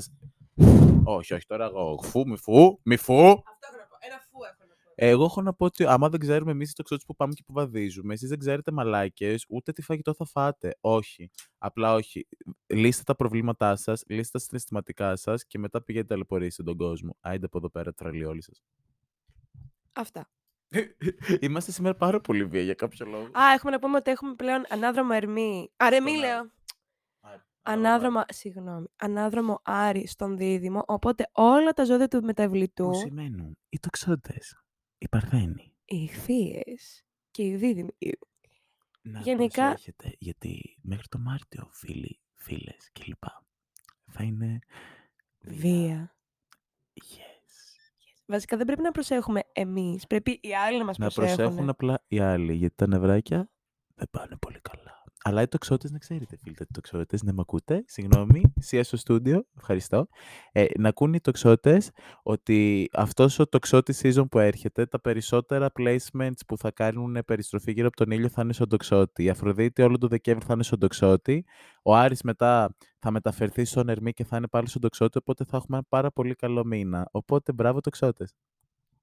Speaker 2: όχι, όχι, τώρα εγώ. Φου, μη φου, μη φου.
Speaker 1: Αυτό έχω να πω. Ένα φου έχω να πω.
Speaker 2: Εγώ έχω να πω ότι άμα δεν ξέρουμε εμείς το εξώτε που πάμε και που βαδίζουμε, εσείς δεν ξέρετε μαλάκες, ούτε τι φαγητό θα φάτε. Όχι. Απλά όχι. Λύστε τα προβλήματά σας, λύστε τα συναισθηματικά σας και μετά πηγαίνετε ταλαιπωρήσετε τον κόσμο. Άιντε από εδώ πέρα, τρελή όλοι σας.
Speaker 1: Αυτά.
Speaker 2: Είμαστε σήμερα πάρα πολύ βία για κάποιο λόγο.
Speaker 1: Α, έχουμε να πούμε ότι έχουμε πλέον ανάδρομο Ερμή. Αρεμή
Speaker 2: Στον
Speaker 1: λέω.
Speaker 2: Άρη.
Speaker 1: Ανάδρομο, συγγνώμη, ανάδρομο Άρη στον Δίδυμο, οπότε όλα τα ζώδια του μεταβλητού,
Speaker 2: Που σημαίνουν οι τοξότες, οι παρθένοι.
Speaker 1: οι ηχθείες και οι Δίδυμοι.
Speaker 2: Να
Speaker 1: Γενικά-
Speaker 2: προσέχετε, γιατί μέχρι το Μάρτιο, φίλοι, φίλες κλπ. Θα είναι
Speaker 1: Βία.
Speaker 2: Yes.
Speaker 1: Βασικά δεν πρέπει να προσέχουμε εμείς, πρέπει οι άλλοι να μας
Speaker 2: Να
Speaker 1: προσέχουν.
Speaker 2: προσέχουν απλά οι άλλοι, γιατί τα νευράκια δεν πάνε πολύ καλά. Αλλά οι τοξότες να ξέρετε, φίλοι, οι τοξότες, να με ακούτε, συγγνώμη, CS στο στούντιο, ευχαριστώ. Ε, να ακούν οι τοξότες ότι αυτός ο τοξότης season που έρχεται, τα περισσότερα placements που θα κάνουν περιστροφή γύρω από τον ήλιο θα είναι στον τοξότη. Η Αφροδίτη όλο το Δεκέμβρη θα είναι στον τοξότη. Ο Άρης μετά θα μεταφερθεί στον Ερμή και θα είναι πάλι στον τοξότη, οπότε θα έχουμε ένα πάρα πολύ καλό μήνα. Οπότε μπράβο τοξότες.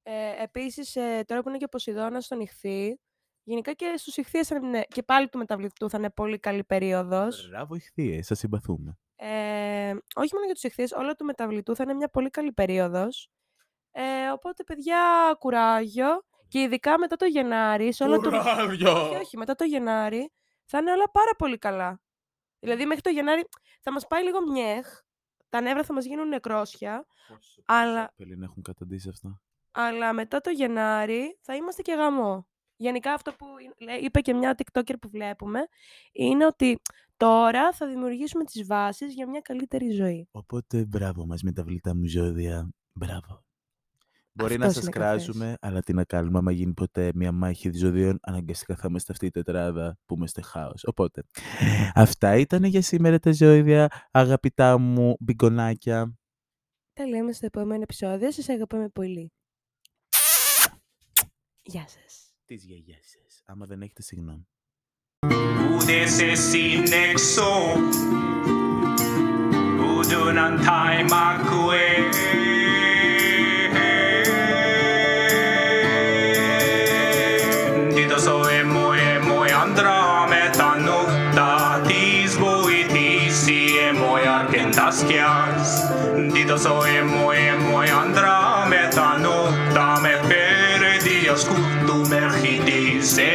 Speaker 1: Ε, επίσης, ε, τώρα που είναι και ο Ποσειδώνας στον Ιχθύ, γενικά και στους Ιχθείες θα είναι- και πάλι του μεταβλητού θα είναι πολύ καλή περίοδος.
Speaker 2: Μπράβο ηχθείες, σας συμπαθούμε.
Speaker 1: Ε, όχι μόνο για τους ηχθείες, όλο του μεταβλητού θα είναι μια πολύ καλή περίοδος. Ε, οπότε, παιδιά, κουράγιο. Και ειδικά μετά το Γενάρη, σε όλο το... Όχι, όχι, μετά το Γενάρη θα είναι όλα πάρα πολύ καλά. Δηλαδή, μέχρι το Γενάρη θα μας πάει λίγο μιέχ, τα νεύρα θα μας γίνουν νεκρόσια, Αλλά-
Speaker 2: Πελήν έχουν καταντήσει αυτά.
Speaker 1: αλλά μετά το Γενάρη θα είμαστε και γαμό. Γενικά αυτό που λέ- είπε και μια TikToker που βλέπουμε είναι ότι τώρα θα δημιουργήσουμε τις βάσεις για μια καλύτερη ζωή.
Speaker 2: Οπότε μπράβο μας με τα βλητά μου ζώδια. Μπράβο. Μπορεί να
Speaker 1: Αυτός
Speaker 2: σας
Speaker 1: είναι καφές.
Speaker 2: κράζουμε, αλλά τι να κάνουμε, άμα γίνει ποτέ μια μάχη ζωδίων, αναγκαστικά θα είμαστε αυτή η τετράδα που είμαστε χάος. Οπότε, αυτά ήταν για σήμερα τα ζώδια, αγαπητά μου μπιγκονάκια.
Speaker 1: Τα λέμε στο επόμενο επεισόδιο. Σας αγαπάμε πολύ. Γεια σας
Speaker 2: τις γιαγιές σας. Άμα δεν έχετε, συγγνώμη.
Speaker 3: Ούτε σε συνέξω. Ούτε να τάει μακουέ. Soy muy, muy... say